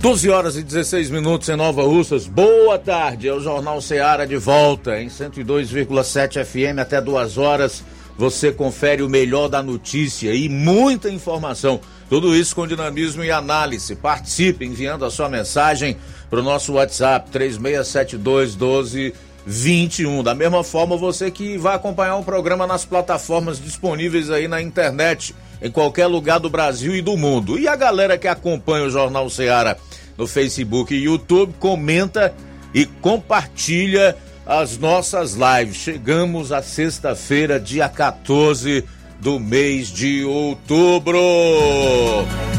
12 horas e 16 minutos em Nova Russas. Boa tarde. É o Jornal Seara de volta em 102,7 FM até duas horas. Você confere o melhor da notícia e muita informação. Tudo isso com dinamismo e análise. Participe enviando a sua mensagem para o nosso WhatsApp 3672 1221. Da mesma forma, você que vai acompanhar o programa nas plataformas disponíveis aí na internet, em qualquer lugar do Brasil e do mundo. E a galera que acompanha o Jornal Seara no Facebook e YouTube, comenta e compartilha as nossas lives. Chegamos à sexta-feira, dia 14 do mês de outubro.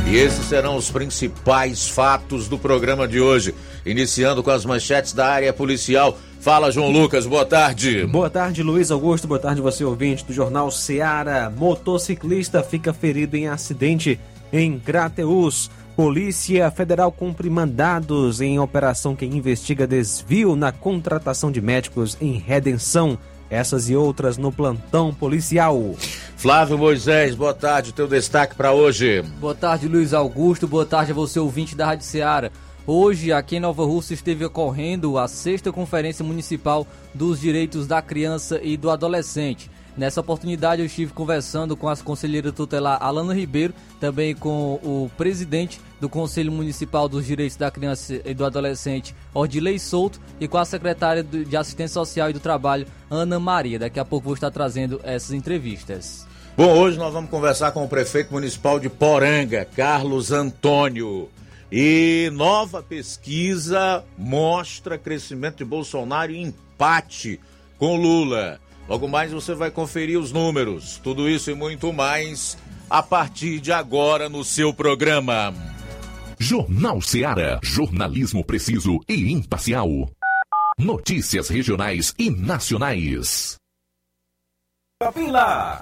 E esses serão os principais fatos do programa de hoje. Iniciando com as manchetes da área policial. Fala, João Lucas, boa tarde. Boa tarde, Luiz Augusto. Boa tarde, você ouvinte do Jornal Seara. Motociclista fica ferido em acidente em Crateus. Polícia Federal cumpre mandados em operação que investiga desvio na contratação de médicos em redenção. Essas e outras no plantão policial. Flávio Moisés, boa tarde. Teu destaque para hoje. Boa tarde, Luiz Augusto. Boa tarde a você, ouvinte da Rádio Ceará. Hoje, aqui em Nova Rússia, esteve ocorrendo a sexta Conferência Municipal dos Direitos da Criança e do Adolescente. Nessa oportunidade eu estive conversando com as conselheiras tutelar Alana Ribeiro, também com o presidente do Conselho Municipal dos Direitos da Criança e do Adolescente, Ordilei Souto, e com a secretária de Assistência Social e do Trabalho, Ana Maria. Daqui a pouco vou estar trazendo essas entrevistas. Bom, hoje nós vamos conversar com o prefeito municipal de Poranga, Carlos Antônio. E nova pesquisa mostra crescimento de Bolsonaro e empate com Lula. Logo mais você vai conferir os números. Tudo isso e muito mais a partir de agora no seu programa. Jornal Seara. Jornalismo preciso e imparcial. Notícias regionais e nacionais. Lá.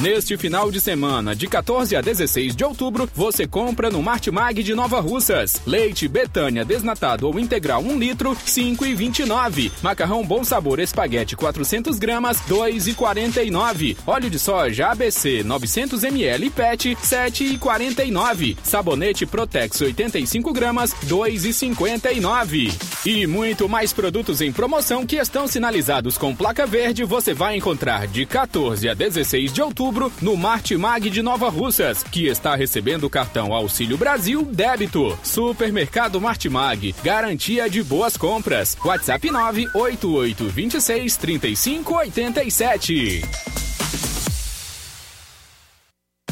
Neste final de semana, de 14 a 16 de outubro, você compra no Martimag de Nova Russas. Leite Betânia desnatado ou integral 1 litro, 5,29. Macarrão Bom Sabor Espaguete 400 gramas, 2,49. Óleo de soja ABC 900 ml PET, 7,49. Sabonete Protex 85 gramas, 2,59. E muito mais produtos em promoção que estão sinalizados com placa verde você vai encontrar de 14 a 16 de outubro no Martimag de Nova Russas, que está recebendo o cartão Auxílio Brasil Débito. Supermercado Martimag, garantia de boas compras. WhatsApp 988 26 35 87.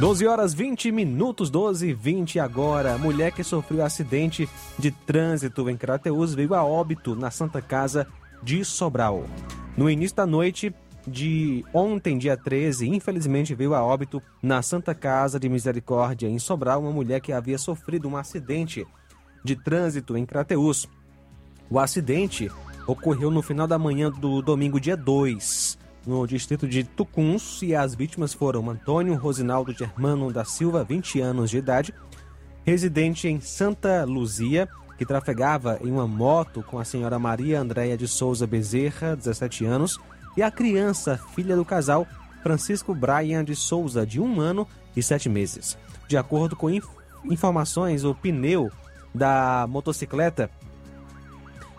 Doze horas 20 minutos, 12 e 20 agora. Mulher que sofreu acidente de trânsito em Crateus veio a óbito na Santa Casa de Sobral. No início da noite de ontem, dia 13, infelizmente veio a óbito na Santa Casa de Misericórdia em Sobral uma mulher que havia sofrido um acidente de trânsito em Crateus. O acidente ocorreu no final da manhã do domingo, dia 2, no distrito de Tucuns, e as vítimas foram Antônio Rosinaldo Germano da Silva, 20 anos de idade, residente em Santa Luzia, que trafegava em uma moto com a senhora Maria Andréia de Souza Bezerra, 17 anos, e a criança, filha do casal, Francisco Brian de Souza, de um ano e sete meses. De acordo com inf- informações, o pneu da motocicleta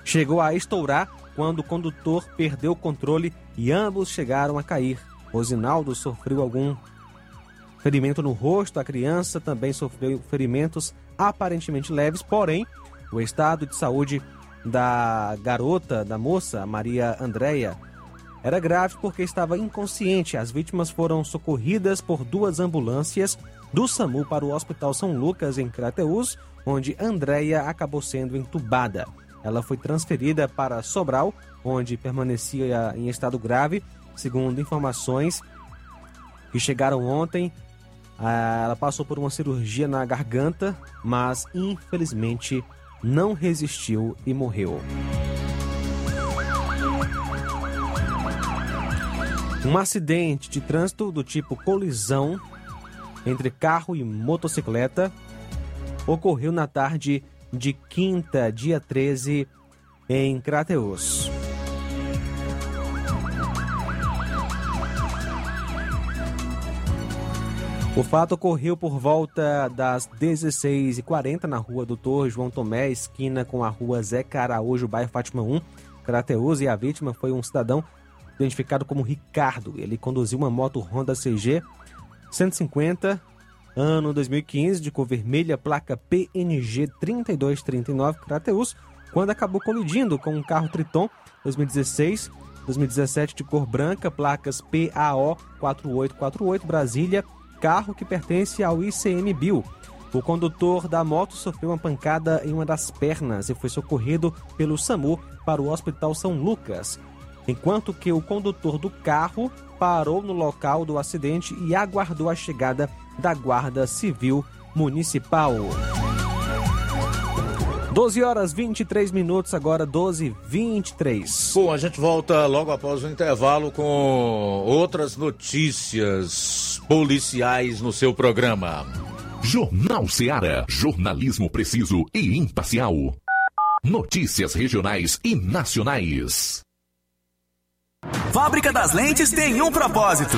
chegou a estourar quando o condutor perdeu o controle e ambos chegaram a cair. Rosinaldo sofreu algum ferimento no rosto, a criança também sofreu ferimentos aparentemente leves, porém, o estado de saúde da garota, da moça, Maria Andréia, era grave porque estava inconsciente. As vítimas foram socorridas por duas ambulâncias do SAMU para o Hospital São Lucas, em Crateús, onde Andréia acabou sendo entubada. Ela foi transferida para Sobral, onde permanecia em estado grave, segundo informações que chegaram ontem. ah, Ela passou por uma cirurgia na garganta, mas infelizmente não resistiu e morreu. Um acidente de trânsito do tipo colisão entre carro e motocicleta ocorreu na tarde de quinta, dia 13, em Crateus. O fato ocorreu por volta das 16h40 na rua Doutor João Tomé, esquina com a rua Zeca Araújo, bairro Fátima 1, Crateus, e a vítima foi um cidadão identificado como Ricardo. Ele conduziu uma moto Honda CG 150, ano 2015, de cor vermelha, placa PNG 3239 Crateus, quando acabou colidindo com um carro Triton 2016, 2017 de cor branca, placas PAO 4848 Brasília, carro que pertence ao ICMBio. O condutor da moto sofreu uma pancada em uma das pernas e foi socorrido pelo SAMU para o Hospital São Lucas. Enquanto que o condutor do carro parou no local do acidente e aguardou a chegada da Guarda Civil Municipal. 12 horas 23 minutos, agora 12 e 23. Bom, a gente volta logo após o intervalo com outras notícias policiais no seu programa. Jornal Ceará. Jornalismo preciso e imparcial. Notícias regionais e nacionais. Fábrica das Lentes tem um propósito: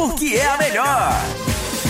porque é a melhor.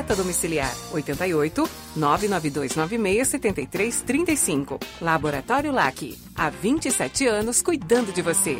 domiciliar. 88 99296 7335. Laboratório LAC. Há 27 anos cuidando de você.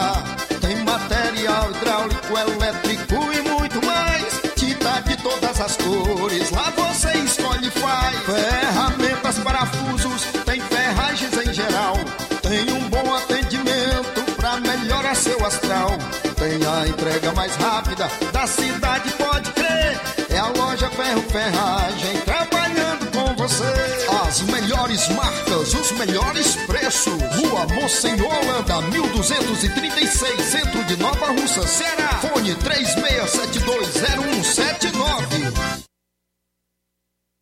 Cores, lá você escolhe e faz. Ferramentas, parafusos, tem ferragens em geral. Tem um bom atendimento pra melhorar seu astral. Tem a entrega mais rápida da cidade, pode crer. É a loja Ferro Ferragem você. As melhores marcas, os melhores preços. Rua Mocenola, Holanda, 1236, centro de Nova Russa, Ceará. Fone 36720179.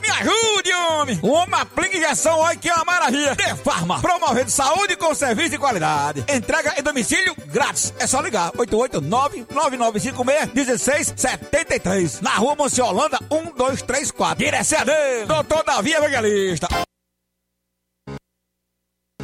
me ajude, homem! Uma aplica injeção, olha que é uma maravilha! De Farma, promovendo saúde com serviço de qualidade. Entrega em domicílio grátis. É só ligar: 889-9956-1673. Na rua Monsiolanda, 1234. Direção dele, doutor Davi Evangelista.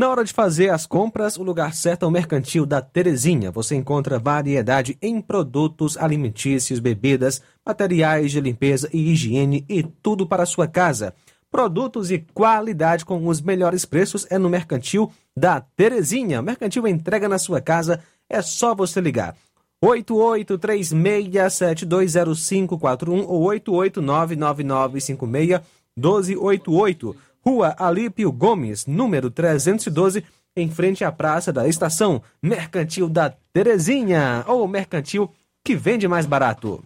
Na hora de fazer as compras, o lugar certo é o Mercantil da Terezinha. Você encontra variedade em produtos alimentícios, bebidas, materiais de limpeza e higiene e tudo para a sua casa. Produtos e qualidade com os melhores preços é no Mercantil da Terezinha. Mercantil entrega na sua casa, é só você ligar. 8836720541 ou 88999561288. Rua Alípio Gomes, número 312, em frente à Praça da Estação, Mercantil da Terezinha, ou Mercantil que vende mais barato.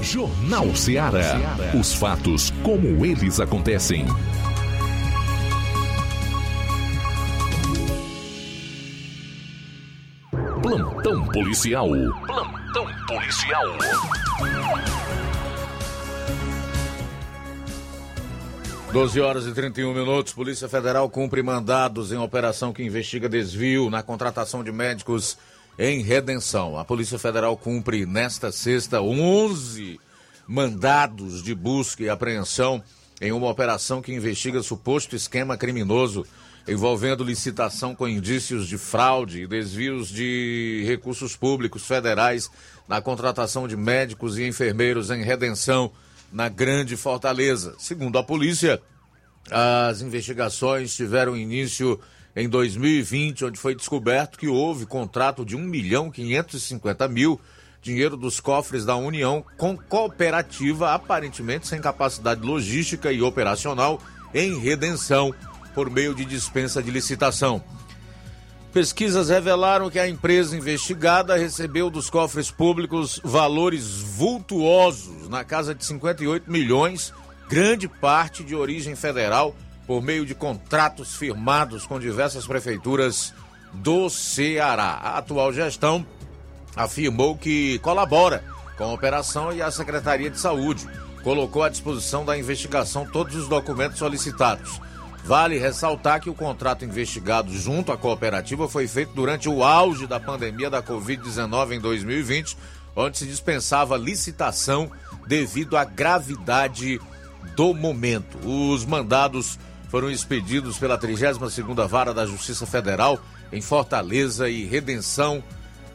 Jornal Ceará. Os fatos como eles acontecem. Plantão policial. Plantão policial. Doze horas e 31 minutos. Polícia Federal cumpre mandados em operação que investiga desvio na contratação de médicos em redenção. A Polícia Federal cumpre nesta sexta 11 mandados de busca e apreensão em uma operação que investiga suposto esquema criminoso envolvendo licitação com indícios de fraude e desvios de recursos públicos federais na contratação de médicos e enfermeiros em redenção na Grande Fortaleza. Segundo a polícia, as investigações tiveram início em 2020, onde foi descoberto que houve contrato de 1 milhão 550 mil, dinheiro dos cofres da União, com cooperativa aparentemente sem capacidade logística e operacional em redenção por meio de dispensa de licitação. Pesquisas revelaram que a empresa investigada recebeu dos cofres públicos valores vultuosos, na casa de 58 milhões, grande parte de origem federal, por meio de contratos firmados com diversas prefeituras do Ceará. A atual gestão afirmou que colabora com a operação e a Secretaria de Saúde colocou à disposição da investigação todos os documentos solicitados. Vale ressaltar que o contrato investigado junto à cooperativa foi feito durante o auge da pandemia da Covid-19 em 2020, onde se dispensava licitação devido à gravidade do momento. Os mandados foram expedidos pela 32ª Vara da Justiça Federal em Fortaleza e Redenção,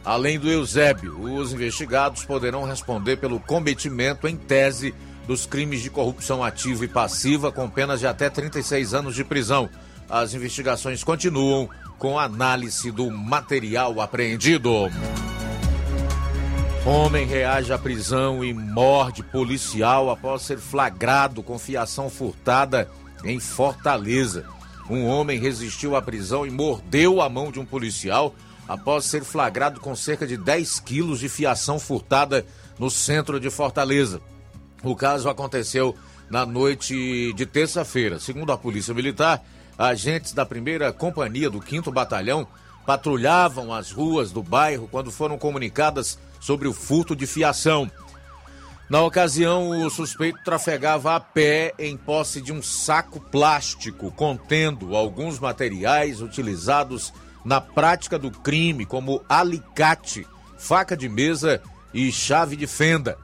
além do Eusébio. Os investigados poderão responder pelo cometimento em tese dos crimes de corrupção ativa e passiva com penas de até 36 anos de prisão. As investigações continuam com análise do material apreendido. Homem reage à prisão e morde policial após ser flagrado com fiação furtada em Fortaleza. Um homem resistiu à prisão e mordeu a mão de um policial após ser flagrado com cerca de 10 quilos de fiação furtada no centro de Fortaleza. O caso aconteceu na noite de terça-feira. Segundo a Polícia Militar, agentes da primeira companhia do 5 Batalhão patrulhavam as ruas do bairro quando foram comunicadas sobre o furto de fiação. Na ocasião, o suspeito trafegava a pé em posse de um saco plástico contendo alguns materiais utilizados na prática do crime, como alicate, faca de mesa e chave de fenda.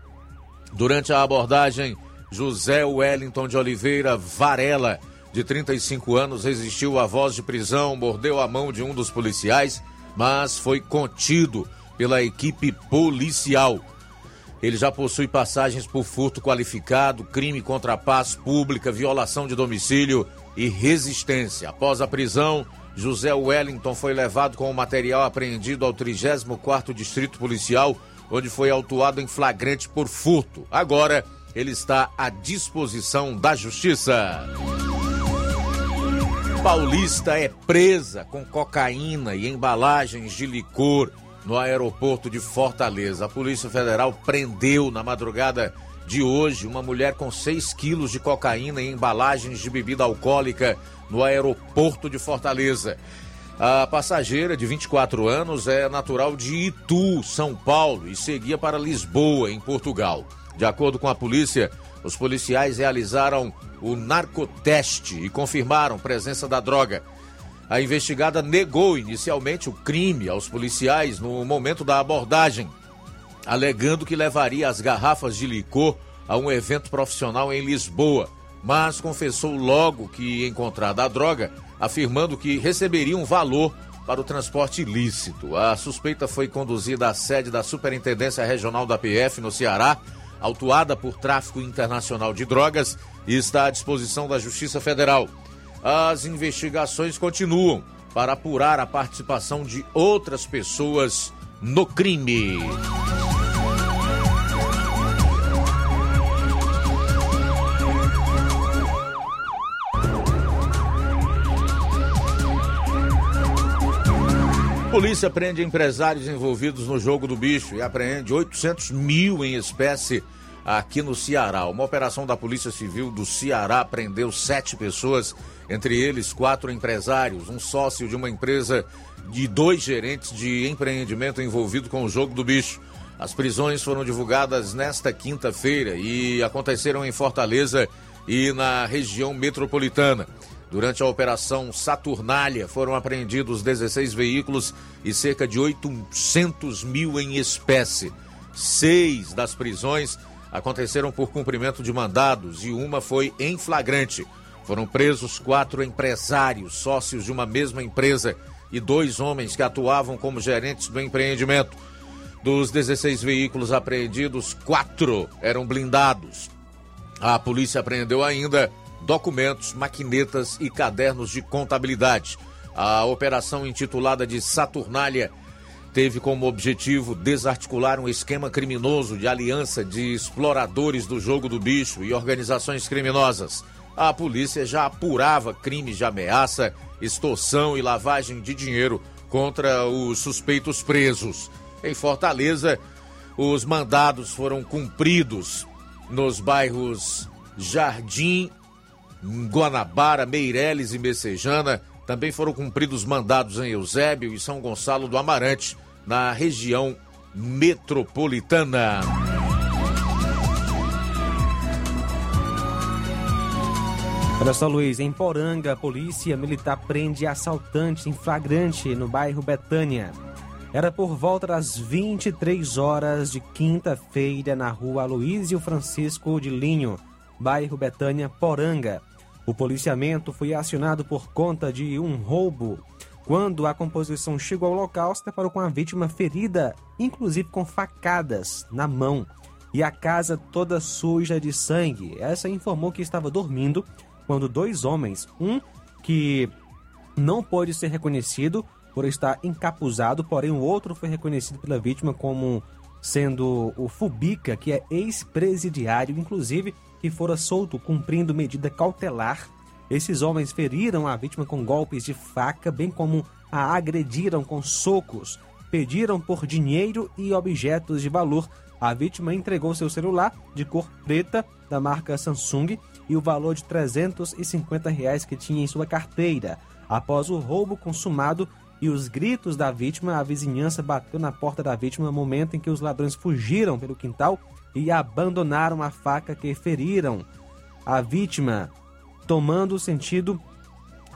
Durante a abordagem, José Wellington de Oliveira Varela, de 35 anos, resistiu à voz de prisão, mordeu a mão de um dos policiais, mas foi contido pela equipe policial. Ele já possui passagens por furto qualificado, crime contra a paz pública, violação de domicílio e resistência. Após a prisão, José Wellington foi levado com o material apreendido ao 34º Distrito Policial onde foi autuado em flagrante por furto. Agora ele está à disposição da justiça. Paulista é presa com cocaína e embalagens de licor no aeroporto de Fortaleza. A Polícia Federal prendeu na madrugada de hoje uma mulher com 6 quilos de cocaína e embalagens de bebida alcoólica no aeroporto de Fortaleza. A passageira, de 24 anos, é natural de Itu, São Paulo, e seguia para Lisboa, em Portugal. De acordo com a polícia, os policiais realizaram o narcoteste e confirmaram presença da droga. A investigada negou inicialmente o crime aos policiais no momento da abordagem, alegando que levaria as garrafas de licor a um evento profissional em Lisboa, mas confessou logo que encontrada a droga, afirmando que receberia um valor para o transporte ilícito. A suspeita foi conduzida à sede da Superintendência Regional da PF no Ceará, autuada por tráfico internacional de drogas e está à disposição da Justiça Federal. As investigações continuam para apurar a participação de outras pessoas no crime. Polícia prende empresários envolvidos no jogo do bicho e apreende 800 mil em espécie aqui no Ceará. Uma operação da Polícia Civil do Ceará prendeu sete pessoas, entre eles quatro empresários, um sócio de uma empresa de dois gerentes de empreendimento envolvido com o jogo do bicho. As prisões foram divulgadas nesta quinta-feira e aconteceram em Fortaleza e na região metropolitana. Durante a operação Saturnália foram apreendidos 16 veículos e cerca de 800 mil em espécie. Seis das prisões aconteceram por cumprimento de mandados e uma foi em flagrante. Foram presos quatro empresários, sócios de uma mesma empresa, e dois homens que atuavam como gerentes do empreendimento. Dos 16 veículos apreendidos, quatro eram blindados. A polícia apreendeu ainda documentos, maquinetas e cadernos de contabilidade. A operação intitulada de Saturnália teve como objetivo desarticular um esquema criminoso de aliança de exploradores do jogo do bicho e organizações criminosas. A polícia já apurava crimes de ameaça, extorsão e lavagem de dinheiro contra os suspeitos presos. Em Fortaleza, os mandados foram cumpridos nos bairros Jardim, Guanabara, Meireles e Messejana. Também foram cumpridos mandados em Eusébio e São Gonçalo do Amarante, na região metropolitana. Olha só, Luiz, em Poranga, a polícia militar prende assaltante em flagrante no bairro Betânia. Era por volta das 23 horas de quinta-feira na rua Aloísio Francisco de Linho, bairro Betânia, Poranga. O policiamento foi acionado por conta de um roubo. Quando a composição chegou ao local, se deparou com a vítima ferida, inclusive com facadas na mão, e a casa toda suja de sangue. Essa informou que estava dormindo quando dois homens, um que não pôde ser reconhecido por estar encapuzado, porém o outro foi reconhecido pela vítima como sendo o Fubica, que é ex-presidiário, inclusive, fora solto cumprindo medida cautelar. Esses homens feriram a vítima com golpes de faca, bem como a agrediram com socos, pediram por dinheiro e objetos de valor. A vítima entregou seu celular de cor preta da marca Samsung e o valor de 350 reais que tinha em sua carteira. Após o roubo consumado e os gritos da vítima, a vizinhança bateu na porta da vítima no momento em que os ladrões fugiram pelo quintal e abandonaram a faca que feriram a vítima, tomando sentido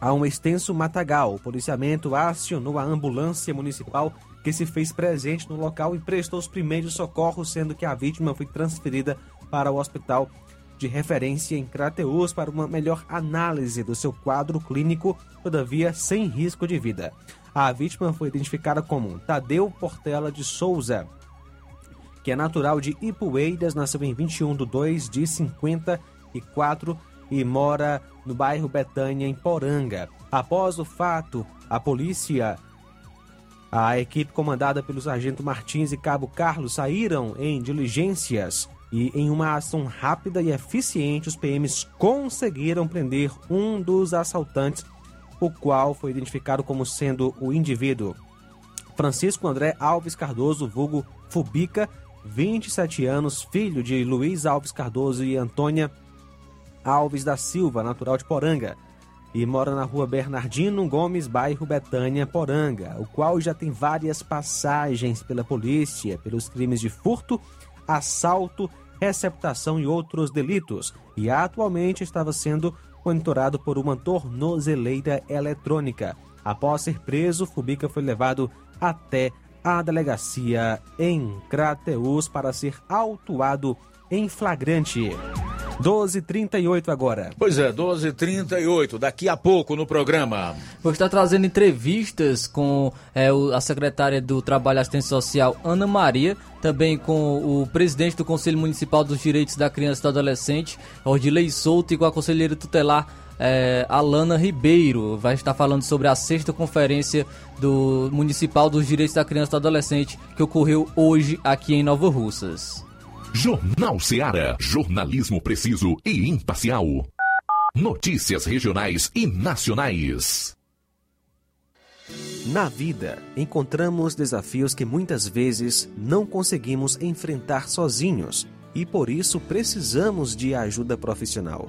a um extenso matagal. O policiamento acionou a ambulância municipal que se fez presente no local e prestou os primeiros socorros, sendo que a vítima foi transferida para o hospital de referência em Crateus para uma melhor análise do seu quadro clínico, todavia sem risco de vida. A vítima foi identificada como Tadeu Portela de Souza, que é natural de Ipueiras, nasceu em 21 de 2 de 54 e mora no bairro Betânia, em Poranga. Após o fato, a polícia, a equipe comandada pelo sargento Martins e cabo Carlos saíram em diligências e em uma ação rápida e eficiente, os PMs conseguiram prender um dos assaltantes, o qual foi identificado como sendo o indivíduo Francisco André Alves Cardoso, vulgo Fubica, 27 anos, filho de Luiz Alves Cardoso e Antônia Alves da Silva, natural de Poranga, e mora na rua Bernardino Gomes, bairro Betânia, Poranga, o qual já tem várias passagens pela polícia pelos crimes de furto assalto, receptação e outros delitos, e atualmente estava sendo monitorado por uma tornozeleira eletrônica. Após ser preso, Fubica foi levado até a delegacia em Crateus para ser autuado em flagrante. 12h38 agora. Pois é, 12h38, daqui a pouco no programa. Vou estar trazendo entrevistas com é, o- a secretária do Trabalho e Assistência Social, Ana Maria, também com o presidente do Conselho Municipal dos Direitos da Criança e do Adolescente, Ordilei Souto, e com a conselheira tutelar. É, Alana Ribeiro vai estar falando sobre a sexta conferência do Municipal dos Direitos da Criança e do Adolescente que ocorreu hoje aqui em Nova Russas. Jornal Seara. Jornalismo preciso e imparcial. Notícias regionais e nacionais. Na vida, encontramos desafios que muitas vezes não conseguimos enfrentar sozinhos e por isso precisamos de ajuda profissional.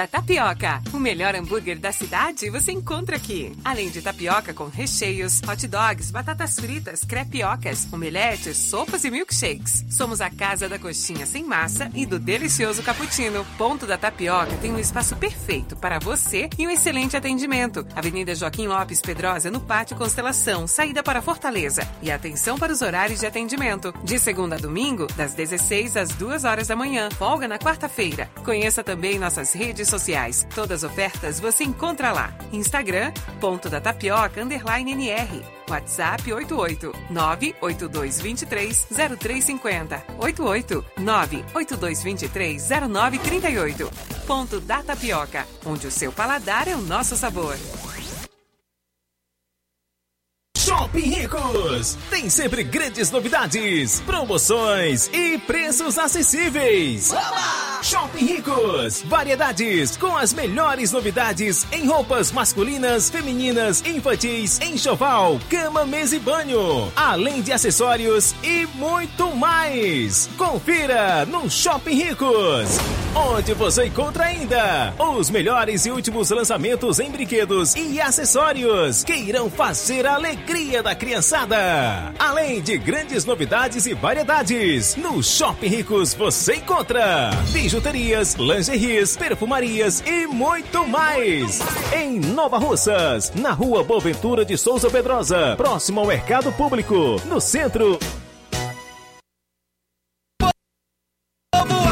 Da Tapioca. O melhor hambúrguer da cidade você encontra aqui. Além de tapioca com recheios, hot dogs, batatas fritas, crepiocas, omeletes, sopas e milkshakes. Somos a casa da coxinha sem massa e do delicioso cappuccino. Ponto da Tapioca tem um espaço perfeito para você e um excelente atendimento. Avenida Joaquim Lopes Pedrosa, no Pátio Constelação, saída para Fortaleza. E atenção para os horários de atendimento. De segunda a domingo, das 16 às 2 horas da manhã. Folga na quarta-feira. Conheça também nossas redes sociais. Todas as ofertas você encontra lá. Instagram, ponto da tapioca, underline NR. WhatsApp 88 98223 0350 88 98223 0938. Ponto da Tapioca, onde o seu paladar é o nosso sabor. Shopping Ricos! Tem sempre grandes novidades, promoções e preços acessíveis. Shopping Ricos! Variedades com as melhores novidades em roupas masculinas, femininas, infantis, enxoval, cama, mesa e banho. Além de acessórios e muito mais. Confira no Shopping Ricos! Onde você encontra ainda os melhores e últimos lançamentos em brinquedos e acessórios que irão fazer a alegria da criançada. Além de grandes novidades e variedades, no Shopping Ricos você encontra bijuterias, lingeries, perfumarias e muito mais. Em Nova Russas, na rua Boaventura de Souza Pedrosa, próximo ao Mercado Público, no centro.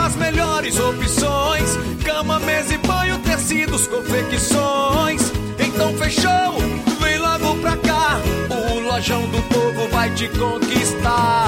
As melhores opções: cama, mesa e banho, tecidos, confecções. Então fechou, vem logo pra cá. O Lojão do Povo vai te conquistar.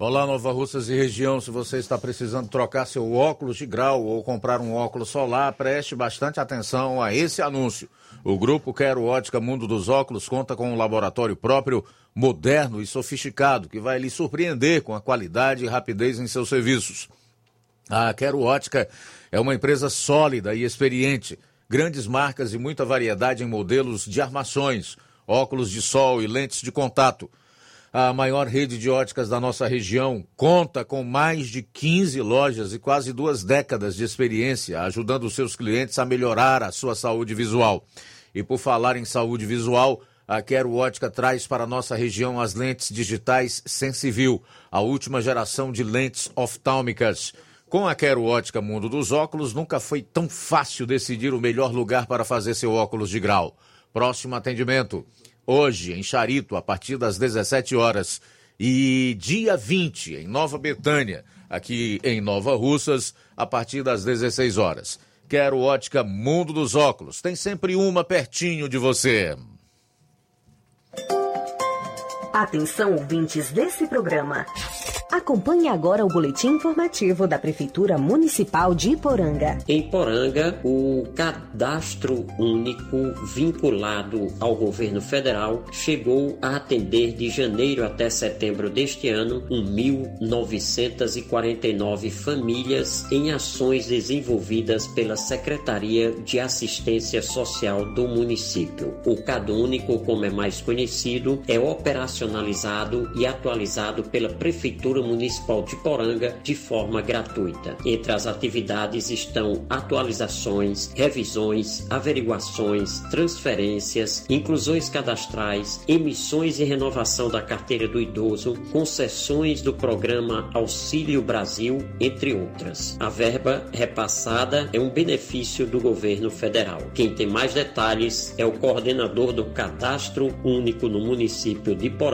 Olá, Nova Russas e região. Se você está precisando trocar seu óculos de grau ou comprar um óculos solar, preste bastante atenção a esse anúncio. O grupo Quero Ótica Mundo dos Óculos conta com um laboratório próprio, moderno e sofisticado, que vai lhe surpreender com a qualidade e rapidez em seus serviços. A Quero Ótica é uma empresa sólida e experiente, grandes marcas e muita variedade em modelos de armações, óculos de sol e lentes de contato. A maior rede de óticas da nossa região conta com mais de 15 lojas e quase duas décadas de experiência, ajudando seus clientes a melhorar a sua saúde visual. E por falar em saúde visual, a Quero Ótica traz para a nossa região as lentes digitais Sensivil, a última geração de lentes oftálmicas. Com a Quero Ótica Mundo dos Óculos, nunca foi tão fácil decidir o melhor lugar para fazer seu óculos de grau. Próximo atendimento, hoje em Charito, a partir das 17 horas. E dia 20, em Nova Betânia, aqui em Nova Russas, a partir das 16 horas. Quero Ótica Mundo dos Óculos. Tem sempre uma pertinho de você. Atenção, ouvintes desse programa. Acompanhe agora o boletim informativo da Prefeitura Municipal de Iporanga. Em Iporanga, o cadastro único vinculado ao governo federal chegou a atender de janeiro até setembro deste ano 1.949 famílias em ações desenvolvidas pela Secretaria de Assistência Social do município. O CadÚnico, como é mais conhecido, é operacionalizado e atualizado pela Prefeitura Municipal de Poranga de forma gratuita. Entre as atividades estão atualizações, revisões, averiguações, transferências, inclusões cadastrais, emissões e renovação da carteira do idoso, concessões do programa Auxílio Brasil, entre outras. A verba repassada é um benefício do governo federal. Quem tem mais detalhes é o coordenador do Cadastro Único no município de Poranga,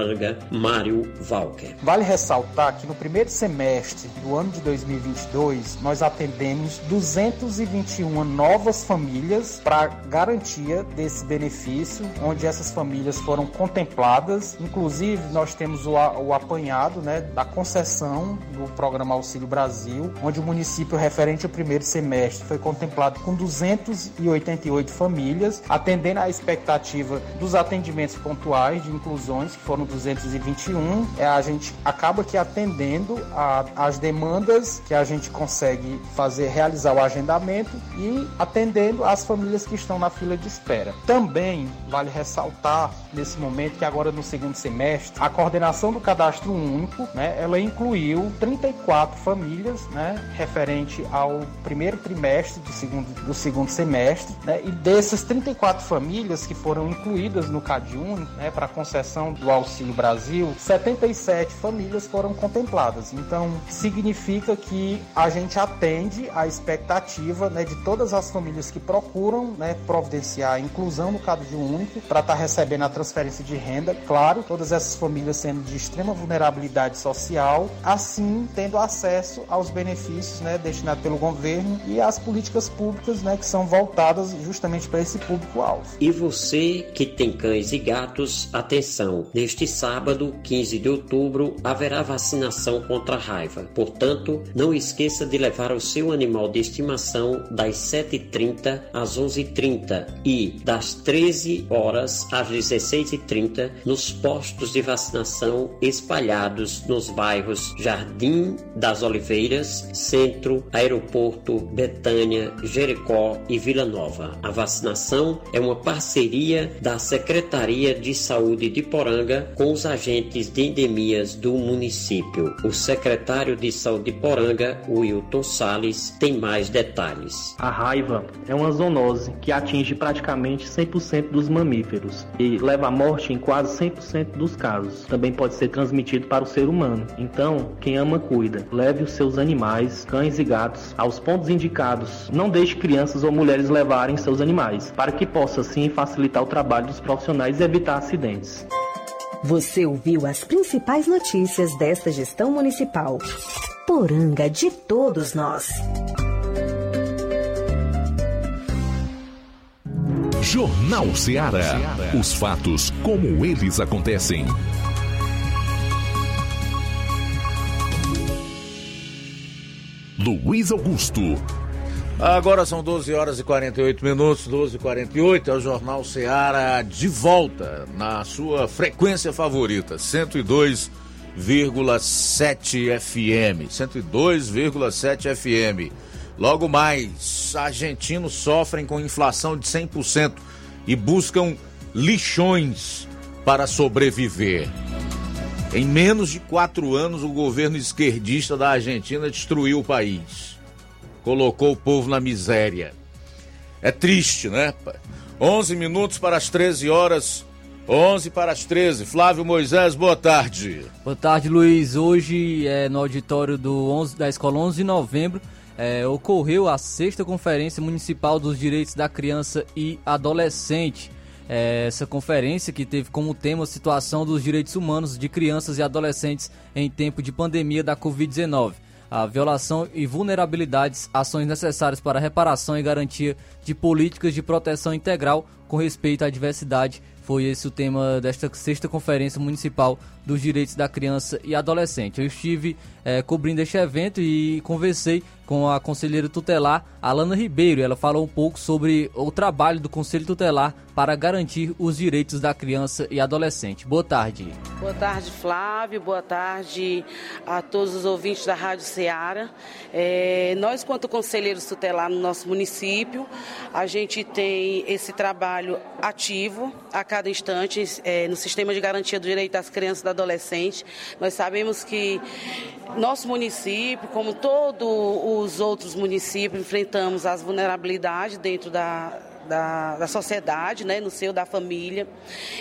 Mário Valker. Vale ressaltar que no primeiro semestre do ano de 2022 nós atendemos 221 novas famílias para garantia desse benefício, onde essas famílias foram contempladas. Inclusive, nós temos o, o apanhado né, da concessão do programa Auxílio Brasil, onde o município referente ao primeiro semestre foi contemplado com 288 famílias, atendendo à expectativa dos atendimentos pontuais de inclusões, que foram 221. É, a gente acaba que atendendo a, as demandas que a gente consegue fazer, realizar o agendamento e atendendo as famílias que estão na fila de espera. Também vale ressaltar nesse momento que agora no segundo semestre a coordenação do cadastro único, né, ela incluiu 34 famílias, né, referente ao primeiro trimestre do segundo, do segundo semestre, né, e dessas 34 famílias que foram incluídas no CadÚnico, né, para concessão do Auxílio Brasil, 77 famílias foram contempladas. Então, significa que a gente atende a expectativa né, de todas as famílias que procuram né, providenciar a inclusão no Cadastro Único para estar tá recebendo a transferência de renda. Claro, todas essas famílias sendo de extrema vulnerabilidade social, assim tendo acesso aos benefícios né, destinados pelo governo e às políticas públicas né, que são voltadas justamente para esse público-alvo. E você que tem cães e gatos, atenção! Neste sábado, 15 de outubro, haverá vacinação contra a raiva. Portanto, não esqueça de levar o seu animal de estimação das 7h30 às 11h30 e das 13 horas às 16h30 nos postos de vacinação espalhados nos bairros Jardim das Oliveiras, Centro, Aeroporto, Betânia, Jericó e Vila Nova. A vacinação é uma parceria da Secretaria de Saúde de Poranga com os agentes de endemias do município. O secretário de Saúde de Poranga, Wilton Sales, tem mais detalhes. A raiva é uma zoonose que atinge praticamente 100% dos mamíferos e leva à morte em quase 100% dos casos. Também pode ser transmitido para o ser humano. Então, quem ama cuida. Leve os seus animais, cães e gatos, aos pontos indicados. Não deixe crianças ou mulheres levarem seus animais, para que possa assim facilitar o trabalho dos profissionais e evitar acidentes. Você ouviu as principais notícias desta gestão municipal. Poranga de todos nós. Jornal Ceará. Os fatos como eles acontecem. Luiz Augusto. Agora são 12 horas e 48 minutos, 12 e 48 é o Jornal Ceará de volta na sua frequência favorita, 102,7 FM. 102,7 FM. Logo mais, argentinos sofrem com inflação de 100% e buscam lixões para sobreviver. Em menos de quatro anos, o governo esquerdista da Argentina destruiu o país. Colocou o povo na miséria. É triste, né? 11 minutos para as 13 horas. 11 para as 13. Flávio Moisés, boa tarde. Boa tarde, Luiz. Hoje, é, no auditório do 11, da Escola 11 de Novembro, é, ocorreu a sexta Conferência Municipal dos Direitos da Criança e Adolescente. É, essa conferência que teve como tema a situação dos direitos humanos de crianças e adolescentes em tempo de pandemia da Covid-19. A violação e vulnerabilidades, ações necessárias para reparação e garantia de políticas de proteção integral, com respeito à diversidade. Foi esse o tema desta sexta Conferência Municipal dos Direitos da Criança e Adolescente. Eu estive é, cobrindo este evento e conversei com a conselheira tutelar Alana Ribeiro. Ela falou um pouco sobre o trabalho do Conselho Tutelar para garantir os direitos da criança e adolescente. Boa tarde. Boa tarde, Flávio. Boa tarde a todos os ouvintes da Rádio Ceará. É, nós, quanto conselheiros tutelar no nosso município, a gente tem esse trabalho ativo a cada instante é, no sistema de garantia do direito das crianças e adolescente. Nós sabemos que nosso município, como todos os outros municípios, enfrentamos as vulnerabilidades dentro da, da, da, sociedade, né, no seio da família.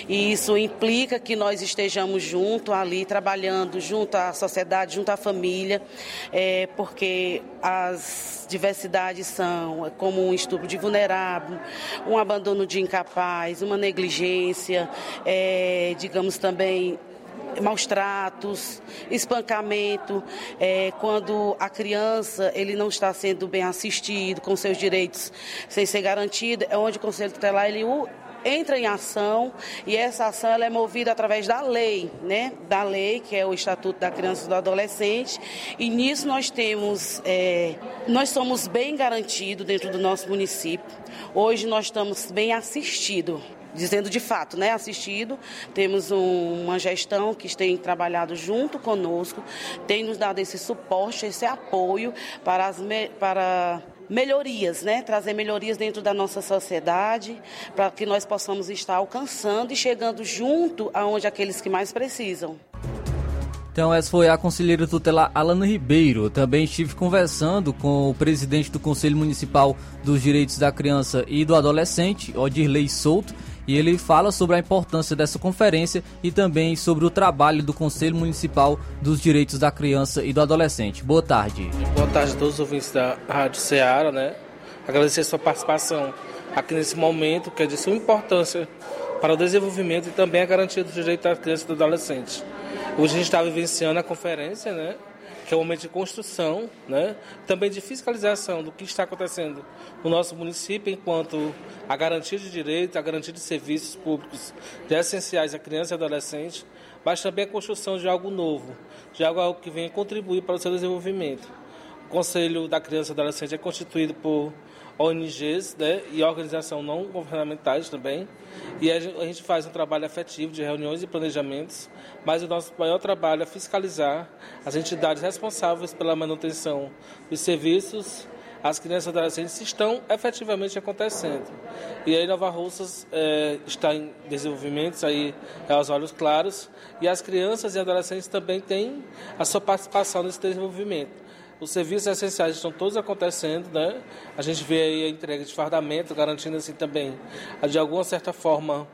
E isso implica que nós estejamos junto ali, trabalhando junto à sociedade, junto à família, é, porque as diversidades são como um estupro de vulnerável, um abandono de incapaz, uma negligência, é, digamos também maus tratos, espancamento, é, quando a criança ele não está sendo bem assistido, com seus direitos sem ser garantido, é onde o Conselho Tutelar ele o entra em ação e essa ação ela é movida através da lei, né? Da lei que é o Estatuto da Criança e do Adolescente e nisso nós temos, é, nós somos bem garantidos dentro do nosso município. Hoje nós estamos bem assistidos dizendo de fato, né, assistido. Temos um, uma gestão que tem trabalhado junto conosco, tem nos dado esse suporte, esse apoio para, as, para melhorias, né? trazer melhorias dentro da nossa sociedade, para que nós possamos estar alcançando e chegando junto aonde aqueles que mais precisam. Então, essa foi a conselheira tutelar Alana Ribeiro. Também estive conversando com o presidente do Conselho Municipal dos Direitos da Criança e do Adolescente, Odirley Souto, e ele fala sobre a importância dessa conferência e também sobre o trabalho do Conselho Municipal dos Direitos da Criança e do Adolescente. Boa tarde. Boa tarde a todos os ouvintes da Rádio Ceará, né? Agradecer a sua participação aqui nesse momento, que é de suma importância para o desenvolvimento e também a garantia dos direitos da criança e do adolescente. Hoje a gente está vivenciando a conferência, né? Que é um momento de construção, né? também de fiscalização do que está acontecendo no nosso município, enquanto a garantia de direitos, a garantia de serviços públicos de essenciais à criança e adolescente, mas também a construção de algo novo, de algo que venha contribuir para o seu desenvolvimento. O Conselho da Criança e Adolescente é constituído por ONGs né, e organizações não governamentais também. E a gente faz um trabalho efetivo de reuniões e planejamentos, mas o nosso maior trabalho é fiscalizar as entidades responsáveis pela manutenção dos serviços as crianças e adolescentes estão efetivamente acontecendo. E aí Nova Russas é, está em desenvolvimento, aí é aos olhos claros, e as crianças e adolescentes também têm a sua participação nesse desenvolvimento. Os serviços essenciais estão todos acontecendo, né? A gente vê aí a entrega de fardamento, garantindo assim também, de alguma certa forma,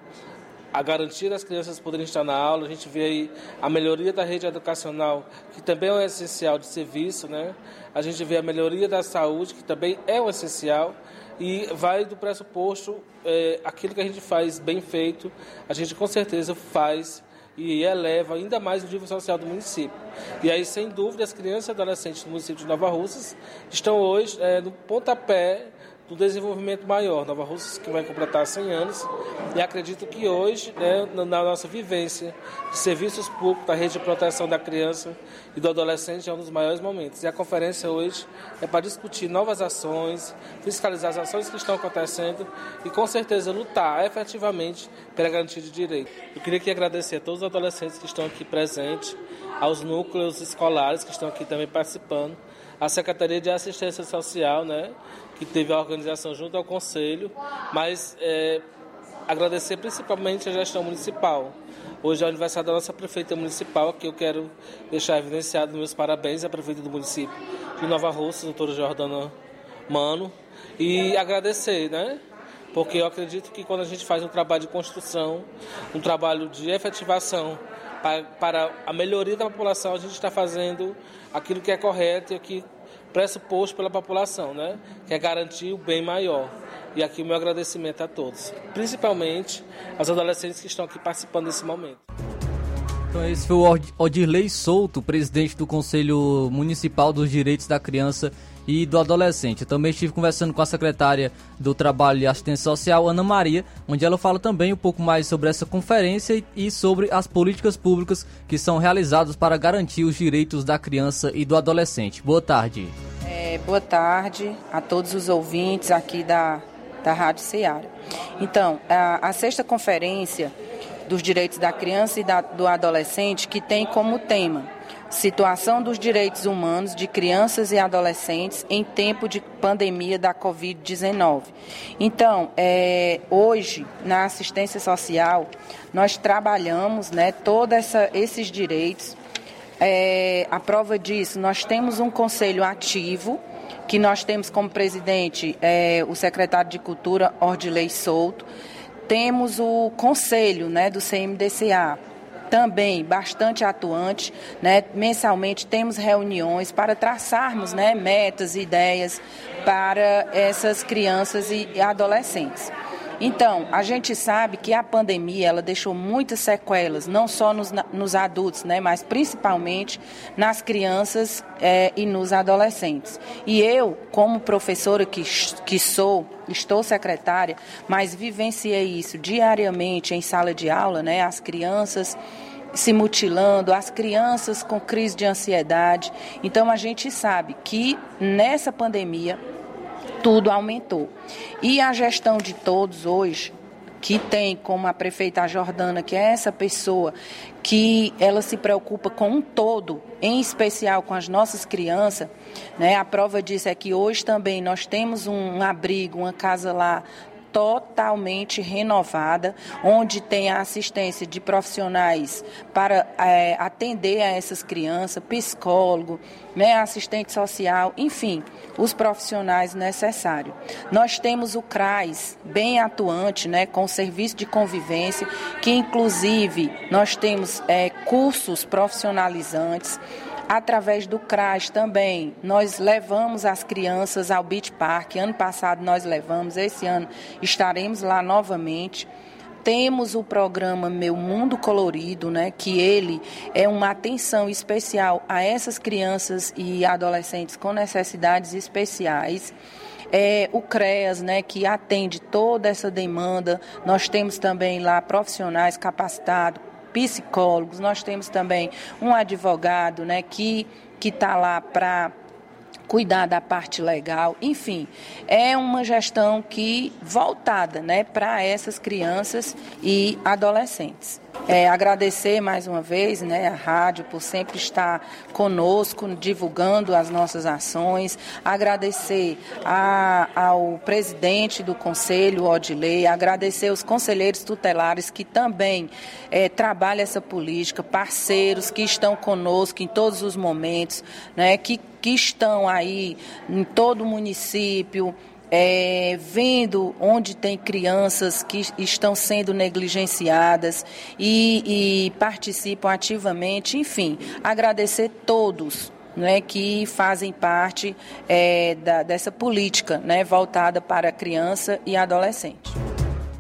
a garantia das crianças poderem estar na aula. A gente vê aí a melhoria da rede educacional, que também é um essencial de serviço, né? A gente vê a melhoria da saúde, que também é um essencial. E vai do pressuposto, é, aquilo que a gente faz bem feito, a gente com certeza faz e eleva ainda mais o nível social do município. E aí, sem dúvida, as crianças e adolescentes do município de Nova Russas estão hoje é, no pontapé do desenvolvimento maior. Nova Russas que vai completar 100 anos e acredito que hoje, né, na nossa vivência de serviços públicos da rede de proteção da criança e do adolescente é um dos maiores momentos. E a conferência hoje é para discutir novas ações, fiscalizar as ações que estão acontecendo e com certeza lutar efetivamente pela garantia de direito. Eu queria aqui agradecer a todos os adolescentes que estão aqui presentes, aos núcleos escolares que estão aqui também participando, à Secretaria de Assistência Social, né, que teve a organização junto ao Conselho, mas é, agradecer principalmente a gestão municipal. Hoje é o aniversário da nossa prefeita municipal, que eu quero deixar evidenciado meus parabéns à prefeita do município de Nova Rússia, doutora Jordana Mano, e agradecer, né? Porque eu acredito que quando a gente faz um trabalho de construção, um trabalho de efetivação para, para a melhoria da população, a gente está fazendo aquilo que é correto e aquilo pressuposto pela população, né? que é garantir o bem maior. E aqui o meu agradecimento a todos, principalmente aos adolescentes que estão aqui participando desse momento. Então esse foi o Odirley Souto, presidente do Conselho Municipal dos Direitos da Criança e do adolescente. Eu também estive conversando com a secretária do Trabalho e Assistência Social, Ana Maria, onde ela fala também um pouco mais sobre essa conferência e sobre as políticas públicas que são realizadas para garantir os direitos da criança e do adolescente. Boa tarde. É, boa tarde a todos os ouvintes aqui da, da Rádio Ceará. Então, a, a sexta conferência dos direitos da criança e da, do adolescente, que tem como tema situação dos direitos humanos de crianças e adolescentes em tempo de pandemia da Covid-19. Então, é, hoje, na assistência social, nós trabalhamos né, todos esses direitos. É, a prova disso, nós temos um conselho ativo, que nós temos como presidente é, o secretário de Cultura, Ordilei Souto, temos o conselho né, do CMDCA, também bastante atuante, né? Mensalmente temos reuniões para traçarmos, né, metas, ideias para essas crianças e adolescentes. Então, a gente sabe que a pandemia ela deixou muitas sequelas, não só nos, nos adultos, né, mas principalmente nas crianças é, e nos adolescentes. E eu, como professora que, que sou, estou secretária, mas vivenciei isso diariamente em sala de aula, né, as crianças se mutilando, as crianças com crise de ansiedade. Então a gente sabe que nessa pandemia tudo aumentou. E a gestão de todos hoje, que tem como a prefeita Jordana, que é essa pessoa que ela se preocupa com um todo, em especial com as nossas crianças, né? A prova disso é que hoje também nós temos um abrigo, uma casa lá totalmente renovada, onde tem a assistência de profissionais para é, atender a essas crianças, psicólogo, né, assistente social, enfim, os profissionais necessários. Nós temos o CRAS bem atuante, né, com serviço de convivência, que inclusive nós temos é, cursos profissionalizantes Através do CRAS também, nós levamos as crianças ao Beach Park. Ano passado nós levamos, esse ano estaremos lá novamente. Temos o programa Meu Mundo Colorido, né, que ele é uma atenção especial a essas crianças e adolescentes com necessidades especiais. É, o CREAS, né, que atende toda essa demanda. Nós temos também lá profissionais capacitados, psicólogos, nós temos também um advogado né, que está lá para cuidar da parte legal, enfim, é uma gestão que voltada né, para essas crianças e adolescentes. É, agradecer mais uma vez né, a rádio por sempre estar conosco, divulgando as nossas ações. Agradecer a, ao presidente do Conselho, Odilei, agradecer os conselheiros tutelares que também é, trabalham essa política, parceiros que estão conosco em todos os momentos, né, que, que estão aí em todo o município, é, vendo onde tem crianças que estão sendo negligenciadas e, e participam ativamente, enfim, agradecer todos né, que fazem parte é, da, dessa política né, voltada para criança e adolescente.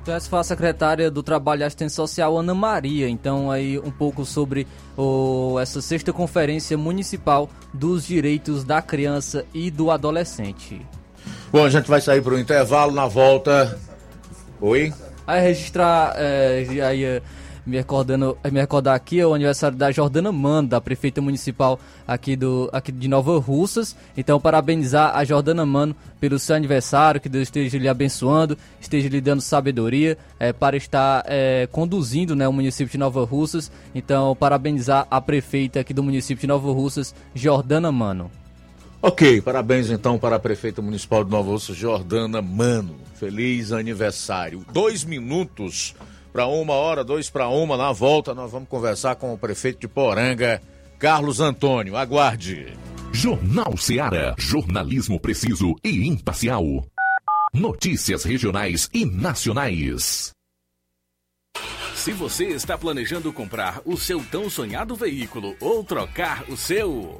Então, essa foi a secretária do Trabalho e Assistência Social, Ana Maria. Então, aí um pouco sobre o, essa sexta conferência municipal dos direitos da criança e do adolescente. Bom, a gente vai sair para o intervalo, na volta. Oi? Aí registrar, é, aí, é, me, recordando, é, me recordar aqui é o aniversário da Jordana Manda, a prefeita municipal aqui, do, aqui de Nova Russas. Então, parabenizar a Jordana Mano pelo seu aniversário, que Deus esteja lhe abençoando, esteja lhe dando sabedoria é, para estar é, conduzindo né, o município de Nova Russas. Então, parabenizar a prefeita aqui do município de Nova Russas, Jordana Mano. Ok, parabéns então para a prefeita municipal de Nova Osso, Jordana Mano. Feliz aniversário. Dois minutos para uma hora, dois para uma. Na volta, nós vamos conversar com o prefeito de Poranga, Carlos Antônio. Aguarde. Jornal Seara. Jornalismo preciso e imparcial. Notícias regionais e nacionais. Se você está planejando comprar o seu tão sonhado veículo ou trocar o seu.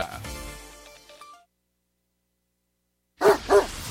あっ!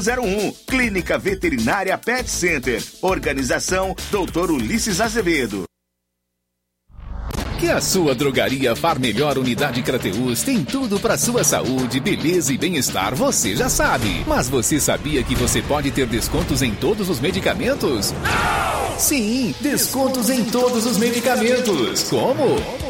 981658401. Clínica Veterinária Pet Center. Organização Dr. Ulisses Azevedo. Que a sua drogaria Far Melhor Unidade Crateus tem tudo para sua saúde, beleza e bem-estar, você já sabe. Mas você sabia que você pode ter descontos em todos os medicamentos? Não! Sim, descontos em todos os medicamentos. Como?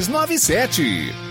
6297.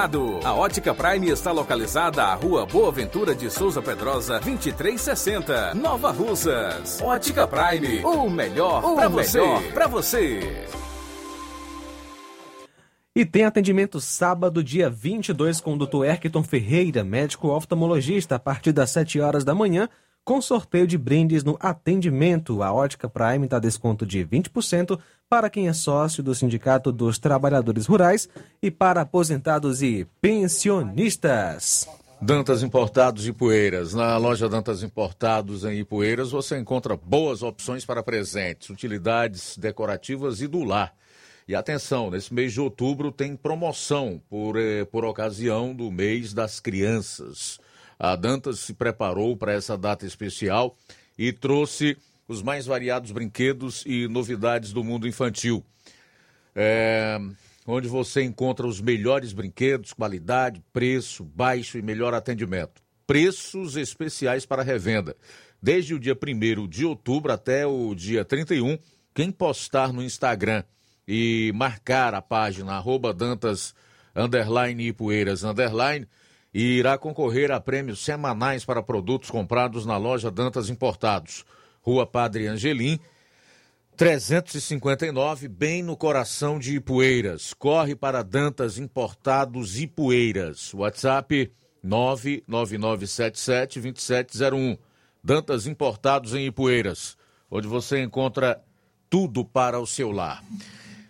A Ótica Prime está localizada à Rua Boa Ventura de Souza Pedrosa, 2360, Nova Russas. Ótica Prime, o melhor para você. Pra você. E tem atendimento sábado, dia 22, com o Dr. Erkton Ferreira, médico oftalmologista, a partir das 7 horas da manhã, com sorteio de brindes no atendimento. A Ótica Prime dá desconto de 20% para quem é sócio do Sindicato dos Trabalhadores Rurais e para aposentados e pensionistas. Dantas Importados e Poeiras. Na loja Dantas Importados em Ipueiras você encontra boas opções para presentes, utilidades decorativas e do lar. E atenção, nesse mês de outubro tem promoção por, eh, por ocasião do mês das crianças. A Dantas se preparou para essa data especial e trouxe os mais variados brinquedos e novidades do mundo infantil. É, onde você encontra os melhores brinquedos, qualidade, preço baixo e melhor atendimento. Preços especiais para revenda. Desde o dia 1 de outubro até o dia 31, quem postar no Instagram e marcar a página arroba Dantas underline e Poeiras underline irá concorrer a prêmios semanais para produtos comprados na loja Dantas Importados. Rua Padre Angelim, 359, bem no coração de Ipueiras. Corre para Dantas Importados Ipueiras. WhatsApp 999772701. Dantas Importados em Ipueiras, onde você encontra tudo para o seu lar.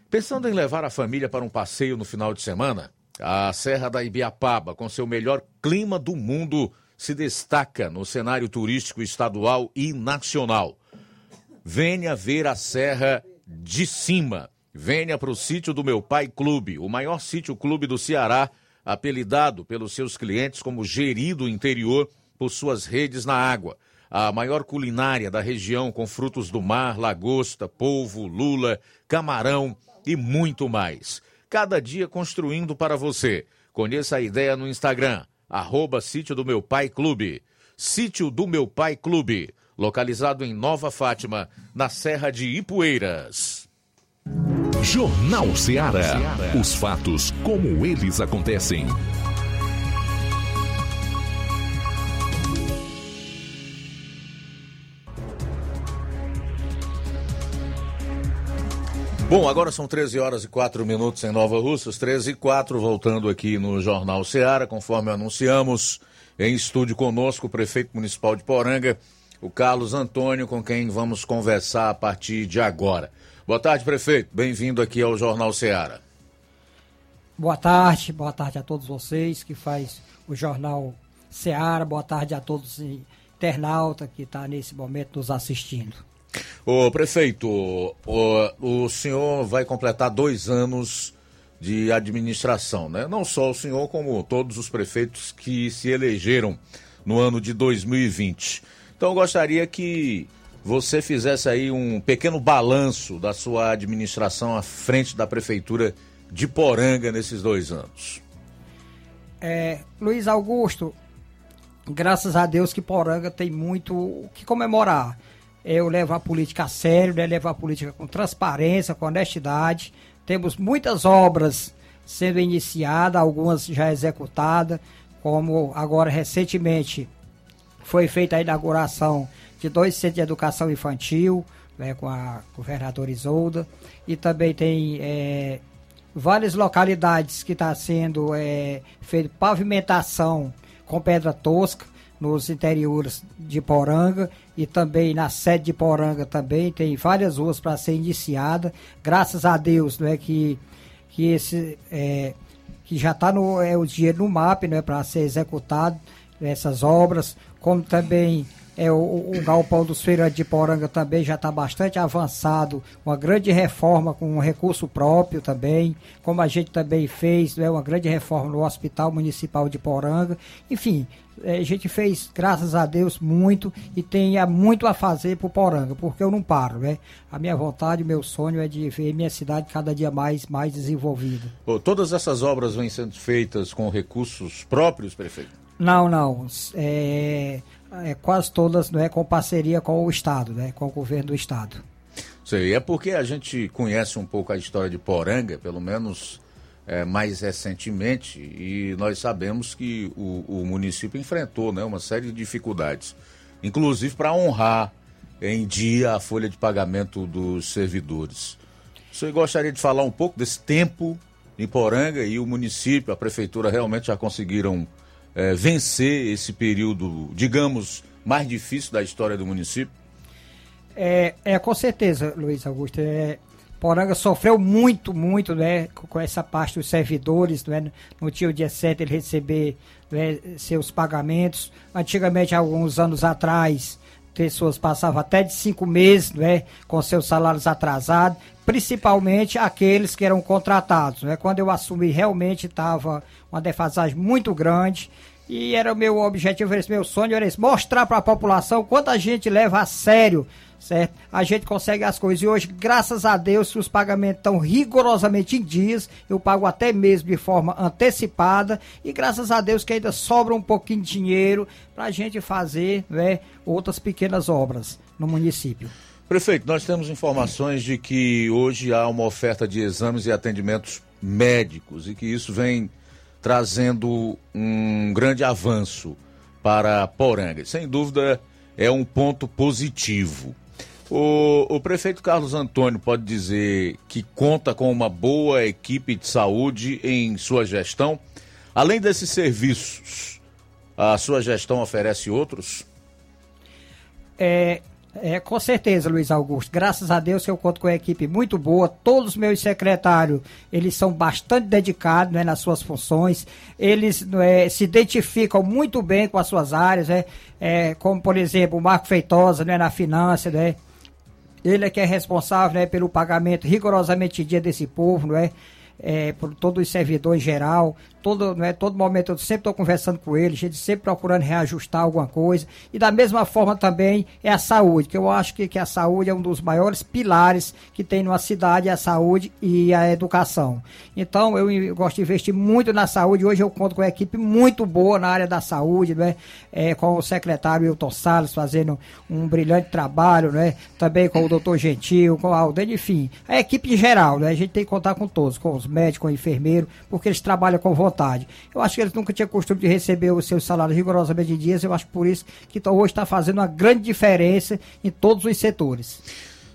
Pensando em levar a família para um passeio no final de semana? A Serra da Ibiapaba, com seu melhor clima do mundo, se destaca no cenário turístico estadual e nacional. Venha ver a Serra de Cima. Venha para o sítio do Meu Pai Clube, o maior sítio clube do Ceará, apelidado pelos seus clientes como Gerido Interior por suas redes na água. A maior culinária da região com frutos do mar, lagosta, polvo, lula, camarão e muito mais. Cada dia construindo para você. Conheça a ideia no Instagram, arroba Sítio do Meu Pai Clube. Sítio do Meu Pai Clube, localizado em Nova Fátima, na Serra de Ipueiras. Jornal Ceará. Os fatos como eles acontecem. Bom, agora são 13 horas e 4 minutos em Nova Russas, 13 e 4, voltando aqui no Jornal Ceará, conforme anunciamos, em estúdio conosco o prefeito municipal de Poranga, o Carlos Antônio, com quem vamos conversar a partir de agora. Boa tarde, prefeito. Bem-vindo aqui ao Jornal Ceará. Boa tarde, boa tarde a todos vocês que faz o Jornal Ceará, boa tarde a todos os internautas que estão tá nesse momento nos assistindo. Ô prefeito, o, o senhor vai completar dois anos de administração, né? Não só o senhor, como todos os prefeitos que se elegeram no ano de 2020. Então eu gostaria que você fizesse aí um pequeno balanço da sua administração à frente da prefeitura de Poranga nesses dois anos. É, Luiz Augusto, graças a Deus que Poranga tem muito o que comemorar eu levo a política a sério, né? levo a política com transparência, com honestidade. Temos muitas obras sendo iniciadas, algumas já executadas, como agora recentemente foi feita a inauguração de dois centros de educação infantil, né, com a governadora Isolda, e também tem é, várias localidades que está sendo é, feita pavimentação com pedra tosca, nos interiores de Poranga e também na sede de Poranga também tem várias ruas para ser iniciada. Graças a Deus, não é que que esse é, que já está no é o dinheiro no MAP, não é para ser executado essas obras, como também é, o, o galpão dos feirantes de Poranga também já está bastante avançado, uma grande reforma com um recurso próprio também, como a gente também fez, é uma grande reforma no Hospital Municipal de Poranga. Enfim, a gente fez, graças a Deus, muito e tem muito a fazer para Poranga, porque eu não paro, né? A minha vontade, meu sonho é de ver minha cidade cada dia mais, mais desenvolvida. todas essas obras vêm sendo feitas com recursos próprios, prefeito? Não, não. É, é, quase todas não é com parceria com o Estado, né, com o governo do Estado. Sei, é porque a gente conhece um pouco a história de Poranga, pelo menos é, mais recentemente, e nós sabemos que o, o município enfrentou né, uma série de dificuldades, inclusive para honrar em dia a folha de pagamento dos servidores. Você gostaria de falar um pouco desse tempo em Poranga e o município, a prefeitura realmente já conseguiram é, vencer esse período, digamos, mais difícil da história do município? É, é com certeza, Luiz Augusto. É, Poranga sofreu muito, muito, né, com essa parte dos servidores, né, no tinha o dia 7 ele receber né, seus pagamentos. Antigamente, alguns anos atrás, pessoas passavam até de cinco meses, né, com seus salários atrasados, principalmente aqueles que eram contratados, né. Quando eu assumi, realmente estava uma defasagem muito grande e era o meu objetivo, esse meu sonho era esse, mostrar para a população quanto a gente leva a sério certo? A gente consegue as coisas. E hoje, graças a Deus, os pagamentos estão rigorosamente em dias. Eu pago até mesmo de forma antecipada. E graças a Deus que ainda sobra um pouquinho de dinheiro para a gente fazer né, outras pequenas obras no município. Prefeito, nós temos informações de que hoje há uma oferta de exames e atendimentos médicos e que isso vem trazendo um grande avanço para Poranga. Sem dúvida, é um ponto positivo. O, o prefeito Carlos Antônio pode dizer que conta com uma boa equipe de saúde em sua gestão. Além desses serviços, a sua gestão oferece outros? É, é, com certeza, Luiz Augusto. Graças a Deus que eu conto com uma equipe muito boa. Todos os meus secretários, eles são bastante dedicados né, nas suas funções. Eles é, se identificam muito bem com as suas áreas, né, é, como, por exemplo, o Marco Feitosa né, na finança, né, ele é que é responsável né, pelo pagamento rigorosamente dia desse povo, não é? É, por todos os servidores geral, todo, né, todo momento eu sempre estou conversando com eles, gente sempre procurando reajustar alguma coisa. E da mesma forma também é a saúde, que eu acho que, que a saúde é um dos maiores pilares que tem numa cidade, a saúde e a educação. Então eu gosto de investir muito na saúde. Hoje eu conto com uma equipe muito boa na área da saúde, né? É, com o secretário Wilton Salles fazendo um brilhante trabalho, né? Também com o doutor Gentil, com a Alden, enfim, a equipe em geral, né? A gente tem que contar com todos, com os médicos, com o enfermeiro, porque eles trabalham com vontade. Eu acho que eles nunca tinham costume de receber os seus salários rigorosamente em dias, eu acho por isso que tá, hoje está fazendo uma grande diferença em todos os setores.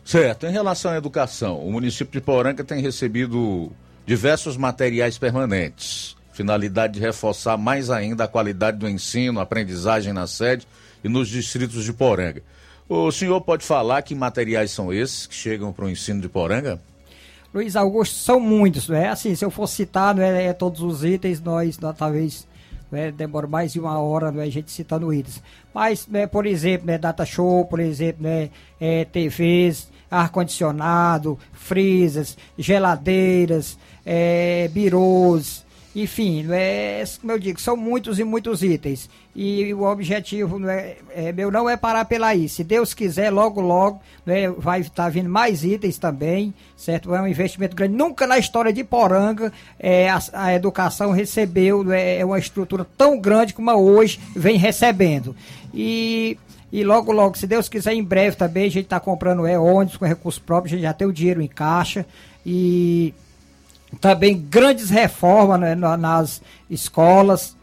Certo. Em relação à educação, o município de Poranga tem recebido diversos materiais permanentes. Finalidade de reforçar mais ainda a qualidade do ensino, aprendizagem na sede e nos distritos de Poranga. O senhor pode falar que materiais são esses que chegam para o ensino de Poranga? Luiz Augusto, são muitos, é? Assim, se eu for citar, não é, todos os itens, nós, talvez né, mais de uma hora não é, a gente citando itens. Mas, né, por exemplo, né, data show, por exemplo, né, é, TVs, ar-condicionado, freezers, geladeiras, é, birôs, enfim, é, como eu digo, são muitos e muitos itens. E o objetivo não é, é, meu não é parar pela aí. Se Deus quiser, logo, logo, né, vai estar tá vindo mais itens também, certo? É um investimento grande. Nunca na história de Poranga é, a, a educação recebeu né, é, uma estrutura tão grande como hoje vem recebendo. E e logo, logo, se Deus quiser, em breve também, a gente está comprando é, ônibus com recursos próprios, a gente já tem o dinheiro em caixa. E também grandes reformas né, nas escolas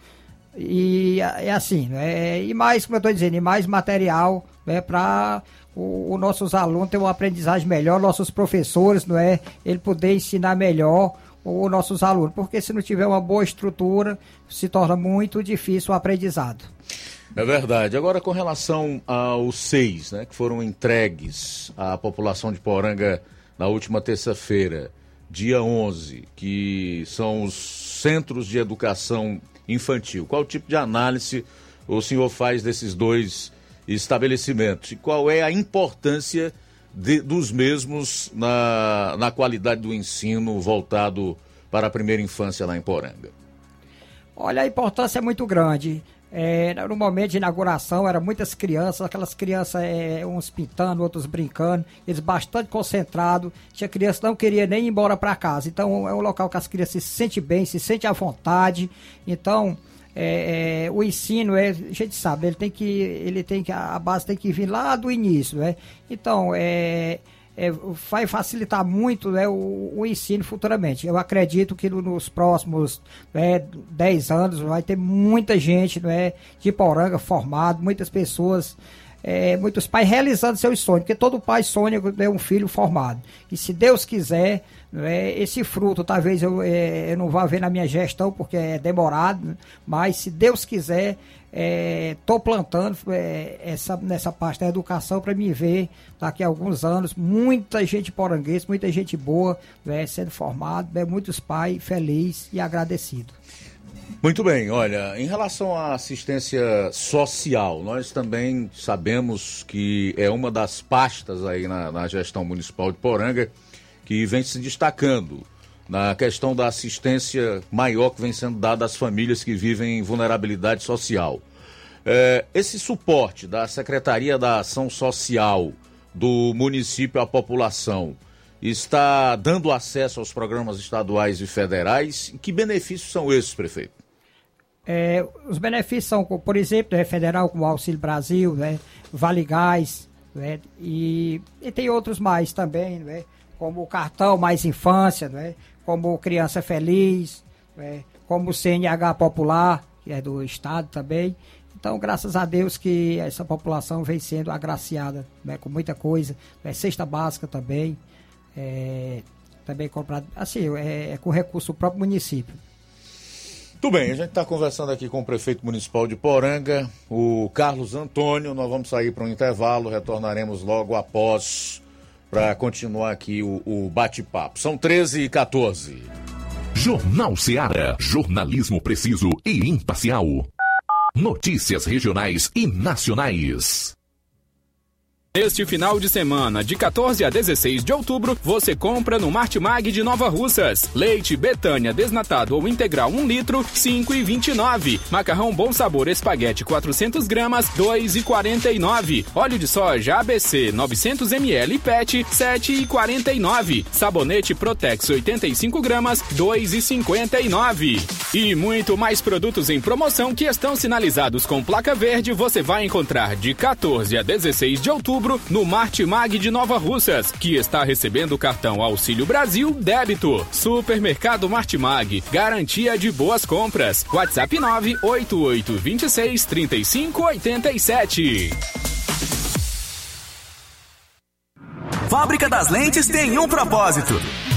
e é assim, né, e mais, como eu estou dizendo, e mais material né, para os nossos alunos ter uma aprendizagem melhor, nossos professores, não é, ele poder ensinar melhor os nossos alunos, porque se não tiver uma boa estrutura, se torna muito difícil o aprendizado. É verdade. Agora, com relação aos seis, né, que foram entregues à população de Poranga na última terça-feira, dia 11, que são os centros de educação infantil. Qual tipo de análise o senhor faz desses dois estabelecimentos? E qual é a importância de, dos mesmos na, na qualidade do ensino voltado para a primeira infância lá em Poranga? Olha, a importância é muito grande. É, no momento de inauguração, eram muitas crianças, aquelas crianças, é, uns pintando, outros brincando, eles bastante concentrados. Tinha criança que não queria nem ir embora para casa. Então, é um local que as crianças se sentem bem, se sentem à vontade. Então, é, é, o ensino, é, a gente sabe, ele tem que, ele tem que, a base tem que vir lá do início, né? Então, é, é, vai facilitar muito né, o, o, ensino futuramente. Eu acredito que nos próximos né, 10 anos vai ter muita gente né, de Poranga formado, muitas pessoas, é, muitos pais realizando seus sonhos, porque todo pai sonha ter um filho formado. E se Deus quiser, né, esse fruto talvez eu, é, eu não vá ver na minha gestão, porque é demorado, mas se Deus quiser, estou é, plantando é, essa, nessa parte da educação para me ver daqui a alguns anos muita gente poranguesa, muita gente boa é, sendo formada, né, muitos pais felizes e agradecidos. Muito bem, olha, em relação à assistência social, nós também sabemos que é uma das pastas aí na, na gestão municipal de Poranga que vem se destacando na questão da assistência maior que vem sendo dada às famílias que vivem em vulnerabilidade social. É, esse suporte da Secretaria da Ação Social do município à população está dando acesso aos programas estaduais e federais? Que benefícios são esses, prefeito? É, os benefícios são, por exemplo, é federal como Auxílio Brasil, né, Vale Gás, né, e, e tem outros mais também, né, como o cartão Mais Infância, né, como Criança Feliz, né, como CNH Popular, que é do Estado também. Então, graças a Deus que essa população vem sendo agraciada né, com muita coisa. É cesta básica também. É, também comprado, assim, é, é com recurso do próprio município. Tudo bem, a gente está conversando aqui com o prefeito municipal de Poranga, o Carlos Antônio. Nós vamos sair para um intervalo, retornaremos logo após para continuar aqui o, o bate-papo. São 13 e 14. Jornal Seara. Jornalismo preciso e imparcial. Notícias regionais e nacionais. Neste final de semana, de 14 a 16 de outubro, você compra no Martimag de Nova Russas. Leite Betânia desnatado ou integral 1 litro, 5,29. Macarrão Bom Sabor Espaguete 400 gramas, 2,49. Óleo de soja ABC 900 ml PET, 7,49. Sabonete Protex 85 gramas, 2,59. E muito mais produtos em promoção que estão sinalizados com placa verde você vai encontrar de 14 a 16 de outubro no Martimag de Nova Russas, que está recebendo o cartão Auxílio Brasil Débito. Supermercado Martimag, garantia de boas compras. WhatsApp 988 26 35 87. Fábrica das Lentes tem um propósito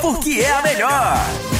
porque é a melhor.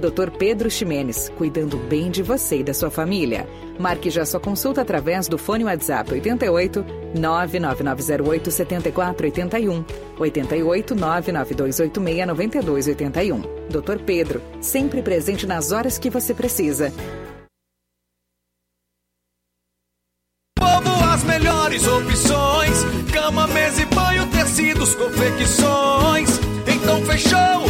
Dr. Pedro Ximenes, cuidando bem de você e da sua família. Marque já sua consulta através do fone WhatsApp 88 99908 7481 88 99286 9281. Dr. Pedro, sempre presente nas horas que você precisa. Povo, as melhores opções: cama, mesa e banho, tecidos, confecções. Então fechou,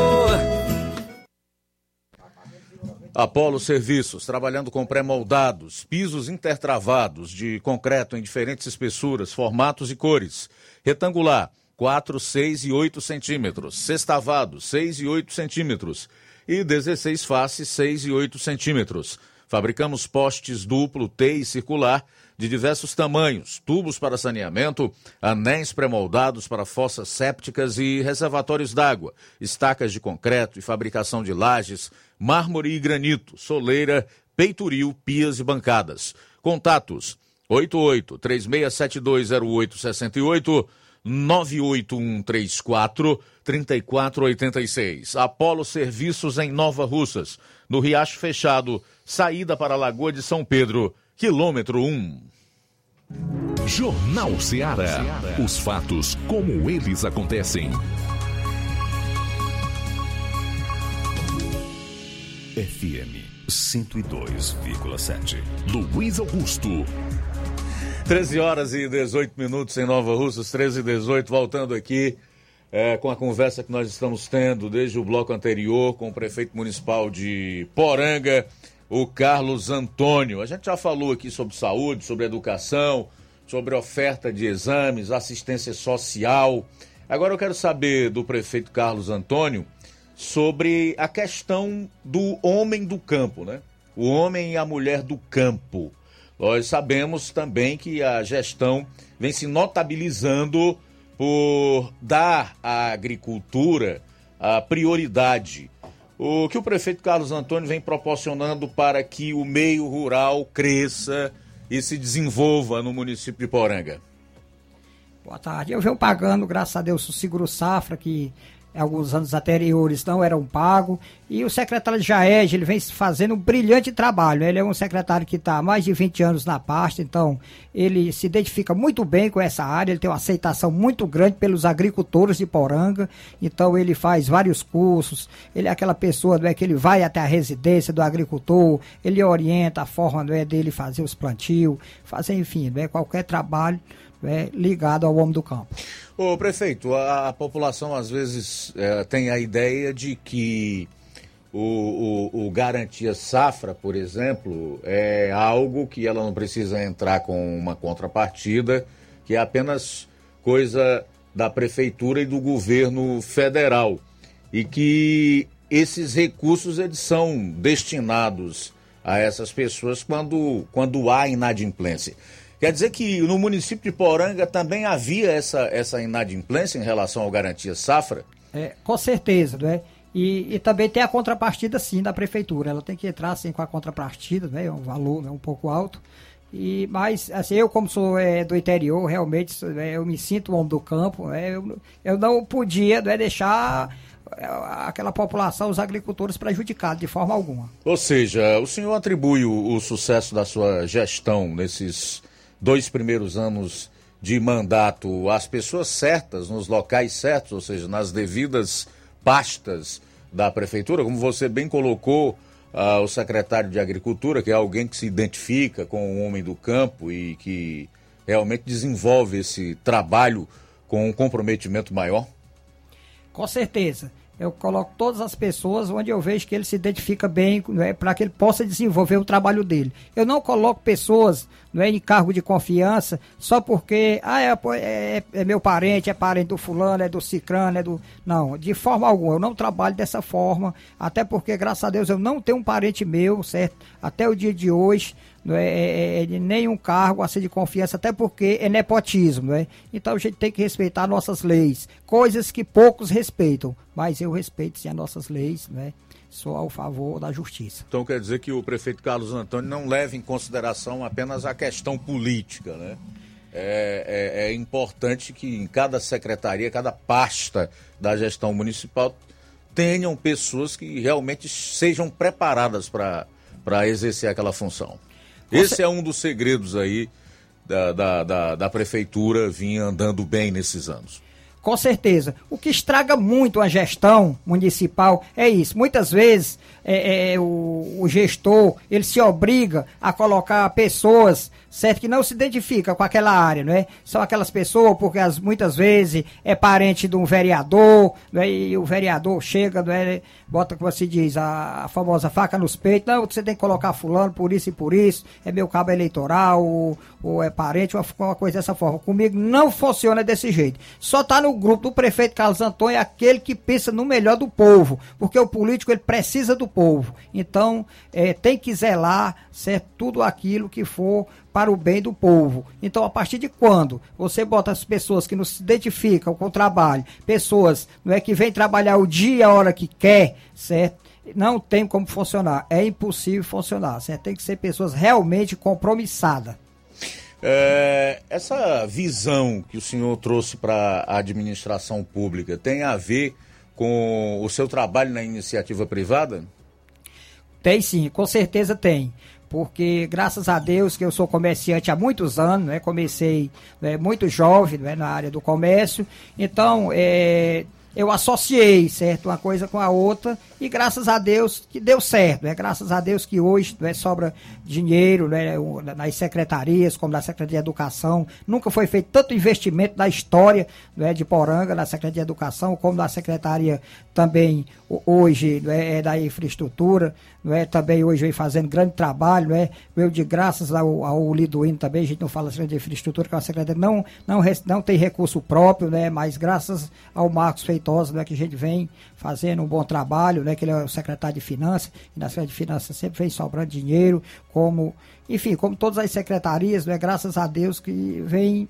Apolo Serviços, trabalhando com pré-moldados, pisos intertravados de concreto em diferentes espessuras, formatos e cores. Retangular, 4, 6 e 8 centímetros. Sextavado, 6 e 8 centímetros. E 16 faces, 6 e 8 centímetros. Fabricamos postes duplo, T e circular de diversos tamanhos, tubos para saneamento, anéis pré-moldados para fossas sépticas e reservatórios d'água, estacas de concreto e fabricação de lajes, mármore e granito, soleira, peitoril, pias e bancadas. Contatos 88 36720868 98134 3486. Apolo Serviços em Nova Russas, no Riacho Fechado, saída para a Lagoa de São Pedro, quilômetro 1. Jornal Ceará. Os fatos como eles acontecem. FM 102,7. Luiz Augusto. 13 horas e 18 minutos em Nova Russas, 13 e 18, voltando aqui é, com a conversa que nós estamos tendo desde o bloco anterior com o prefeito municipal de Poranga, o Carlos Antônio. A gente já falou aqui sobre saúde, sobre educação, sobre oferta de exames, assistência social. Agora eu quero saber do prefeito Carlos Antônio sobre a questão do homem do campo, né? O homem e a mulher do campo. Nós sabemos também que a gestão vem se notabilizando por dar à agricultura a prioridade. O que o prefeito Carlos Antônio vem proporcionando para que o meio rural cresça e se desenvolva no município de Poranga? Boa tarde. Eu venho pagando, graças a Deus, o seguro safra que alguns anos anteriores não eram pagos. E o secretário de Jaed, ele vem fazendo um brilhante trabalho. Ele é um secretário que está há mais de 20 anos na pasta, então ele se identifica muito bem com essa área, ele tem uma aceitação muito grande pelos agricultores de Poranga, então ele faz vários cursos, ele é aquela pessoa não é, que ele vai até a residência do agricultor, ele orienta a forma não é, dele fazer os plantios, fazer, enfim, não é, qualquer trabalho é, ligado ao homem do campo. Ô prefeito, a, a população às vezes é, tem a ideia de que o, o, o, Garantia Safra, por exemplo, é algo que ela não precisa entrar com uma contrapartida, que é apenas coisa da prefeitura e do governo federal. E que esses recursos eles são destinados a essas pessoas quando, quando há inadimplência. Quer dizer que no município de Poranga também havia essa, essa inadimplência em relação ao Garantia Safra? É, com certeza, não é? E, e, também tem a contrapartida, sim, da prefeitura. Ela tem que entrar, sim, com a contrapartida, né? É um valor né, um pouco alto. E, mas, assim, eu como sou é, do interior, realmente, é, eu me sinto um homem do campo. É, eu, eu não podia né, deixar é, aquela população, os agricultores prejudicados de forma alguma. Ou seja, o senhor atribui o, o sucesso da sua gestão nesses dois primeiros anos de mandato às pessoas certas, nos locais certos, ou seja, nas devidas pastas da prefeitura, como você bem colocou, uh, o secretário de Agricultura, que é alguém que se identifica com o homem do campo e que realmente desenvolve esse trabalho com um comprometimento maior? Com certeza eu coloco todas as pessoas onde eu vejo que ele se identifica bem, né, para que ele possa desenvolver o trabalho dele. Eu não coloco pessoas não é, em cargo de confiança só porque ah, é, é, é, meu parente, é parente do fulano, é do cicrano, é do. Não, de forma alguma. Eu não trabalho dessa forma, até porque, graças a Deus, eu não tenho um parente meu, certo? Até o dia de hoje não é, é, é, é nenhum cargo a ser de confiança, até porque é nepotismo, não é? Então a gente tem que respeitar nossas leis, coisas que poucos respeitam, mas eu respeito sim as nossas leis, né? Sou ao favor da justiça. Então quer dizer que o prefeito Carlos Antônio não leva em consideração apenas a questão política, né? É, é, é importante que em cada secretaria, cada pasta da gestão municipal tenham pessoas que realmente sejam preparadas para exercer aquela função. Esse é um dos segredos aí da, da, da, da prefeitura vir andando bem nesses anos. Com certeza. O que estraga muito a gestão municipal é isso. Muitas vezes é, é, o, o, gestor ele se obriga a colocar pessoas certo que não se identifica com aquela área, não é? São aquelas pessoas porque as, muitas vezes é parente de um vereador, não é? E o vereador chega, não é? Bota como se diz a, a famosa faca nos peitos, não, você tem que colocar fulano por isso e por isso, é meu cabo eleitoral ou, ou é parente, uma, uma coisa dessa forma. Comigo não funciona desse jeito. Só tá no grupo do prefeito Carlos Antônio aquele que pensa no melhor do povo, porque o político ele precisa do povo. Então, é, tem que zelar, certo? Tudo aquilo que for para o bem do povo. Então, a partir de quando você bota as pessoas que não se identificam com o trabalho, pessoas não é que vêm trabalhar o dia e a hora que quer, certo? Não tem como funcionar. É impossível funcionar. Certo? Tem que ser pessoas realmente compromissadas. É, essa visão que o senhor trouxe para a administração pública tem a ver com o seu trabalho na iniciativa privada? Tem sim, com certeza tem porque graças a Deus que eu sou comerciante há muitos anos, né? comecei né, muito jovem né, na área do comércio, então é, eu associei, certo, uma coisa com a outra e graças a Deus que deu certo, né? Graças a Deus que hoje né, sobra dinheiro né, nas secretarias, como na Secretaria de Educação. Nunca foi feito tanto investimento na história né, de Poranga, na Secretaria de Educação, como na Secretaria também hoje né, é da infraestrutura, não é? Também hoje vem fazendo grande trabalho, é? Veio de graças ao, ao Liduíno também, a gente não fala assim de infraestrutura, que é uma secretaria não, não, não tem recurso próprio, né? Mas graças ao Marcos Feitosa, né, que a gente vem fazendo um bom trabalho, né? Que ele é o secretário de Finanças, e na Secretaria de Finanças sempre vem sobrando dinheiro, como, enfim, como todas as secretarias, né? Graças a Deus que vem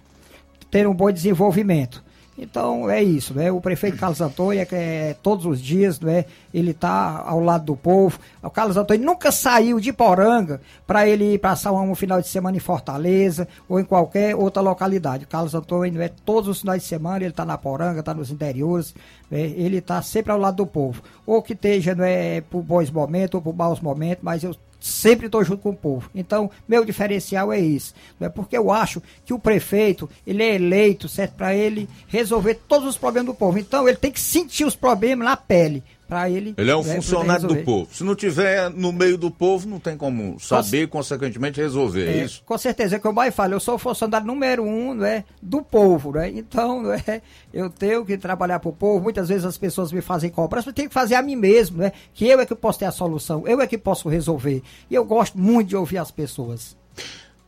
ter um bom desenvolvimento. Então é isso, né? O prefeito Carlos Antônio é, é todos os dias, né? Ele está ao lado do povo. O Carlos Antônio nunca saiu de Poranga para ele passar um final de semana em Fortaleza ou em qualquer outra localidade. O Carlos Antônio é todos os finais de semana ele está na Poranga, está nos interiores, né? ele está sempre ao lado do povo. Ou que esteja né, por bons momentos ou por maus momentos, mas eu sempre estou junto com o povo. Então, meu diferencial é isso. Não é porque eu acho que o prefeito, ele é eleito, certo, para ele resolver todos os problemas do povo. Então, ele tem que sentir os problemas na pele para ele. Ele é um né, funcionário do povo. Se não tiver no meio do povo, não tem como saber, com, consequentemente, resolver. É, é, isso? Com certeza, é que eu mais falo, eu sou funcionário número um não é, do povo, né? Então, é, eu tenho que trabalhar para o povo. Muitas vezes as pessoas me fazem cobrança, eu tenho que fazer a mim mesmo, né? Que eu é que posso ter a solução, eu é que posso resolver. E eu gosto muito de ouvir as pessoas.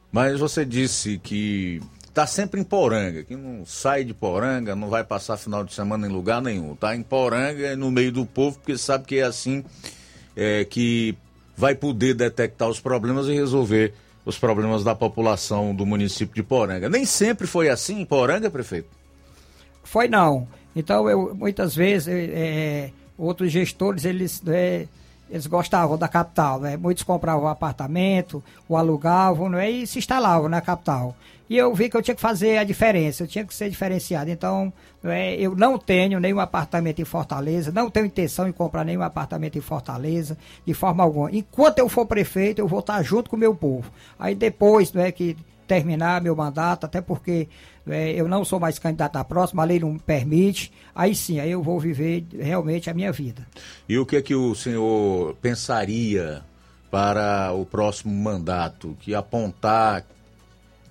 Mas você disse que tá sempre em Poranga, que não sai de Poranga, não vai passar final de semana em lugar nenhum. Tá em Poranga, no meio do povo, porque sabe que é assim é, que vai poder detectar os problemas e resolver os problemas da população do município de Poranga. Nem sempre foi assim em Poranga, prefeito? Foi não. Então, eu, muitas vezes, é, outros gestores, eles... É, eles gostavam da capital, né? Muitos compravam apartamento, o alugavam, né? E se instalavam na capital. E eu vi que eu tinha que fazer a diferença, eu tinha que ser diferenciado. Então, é, eu não tenho nenhum apartamento em Fortaleza, não tenho intenção de comprar nenhum apartamento em Fortaleza, de forma alguma. Enquanto eu for prefeito, eu vou estar junto com o meu povo. Aí depois, é que terminar meu mandato, até porque é, eu não sou mais candidato à próxima, a lei não me permite, aí sim, aí eu vou viver realmente a minha vida. E o que é que o senhor pensaria para o próximo mandato? Que apontar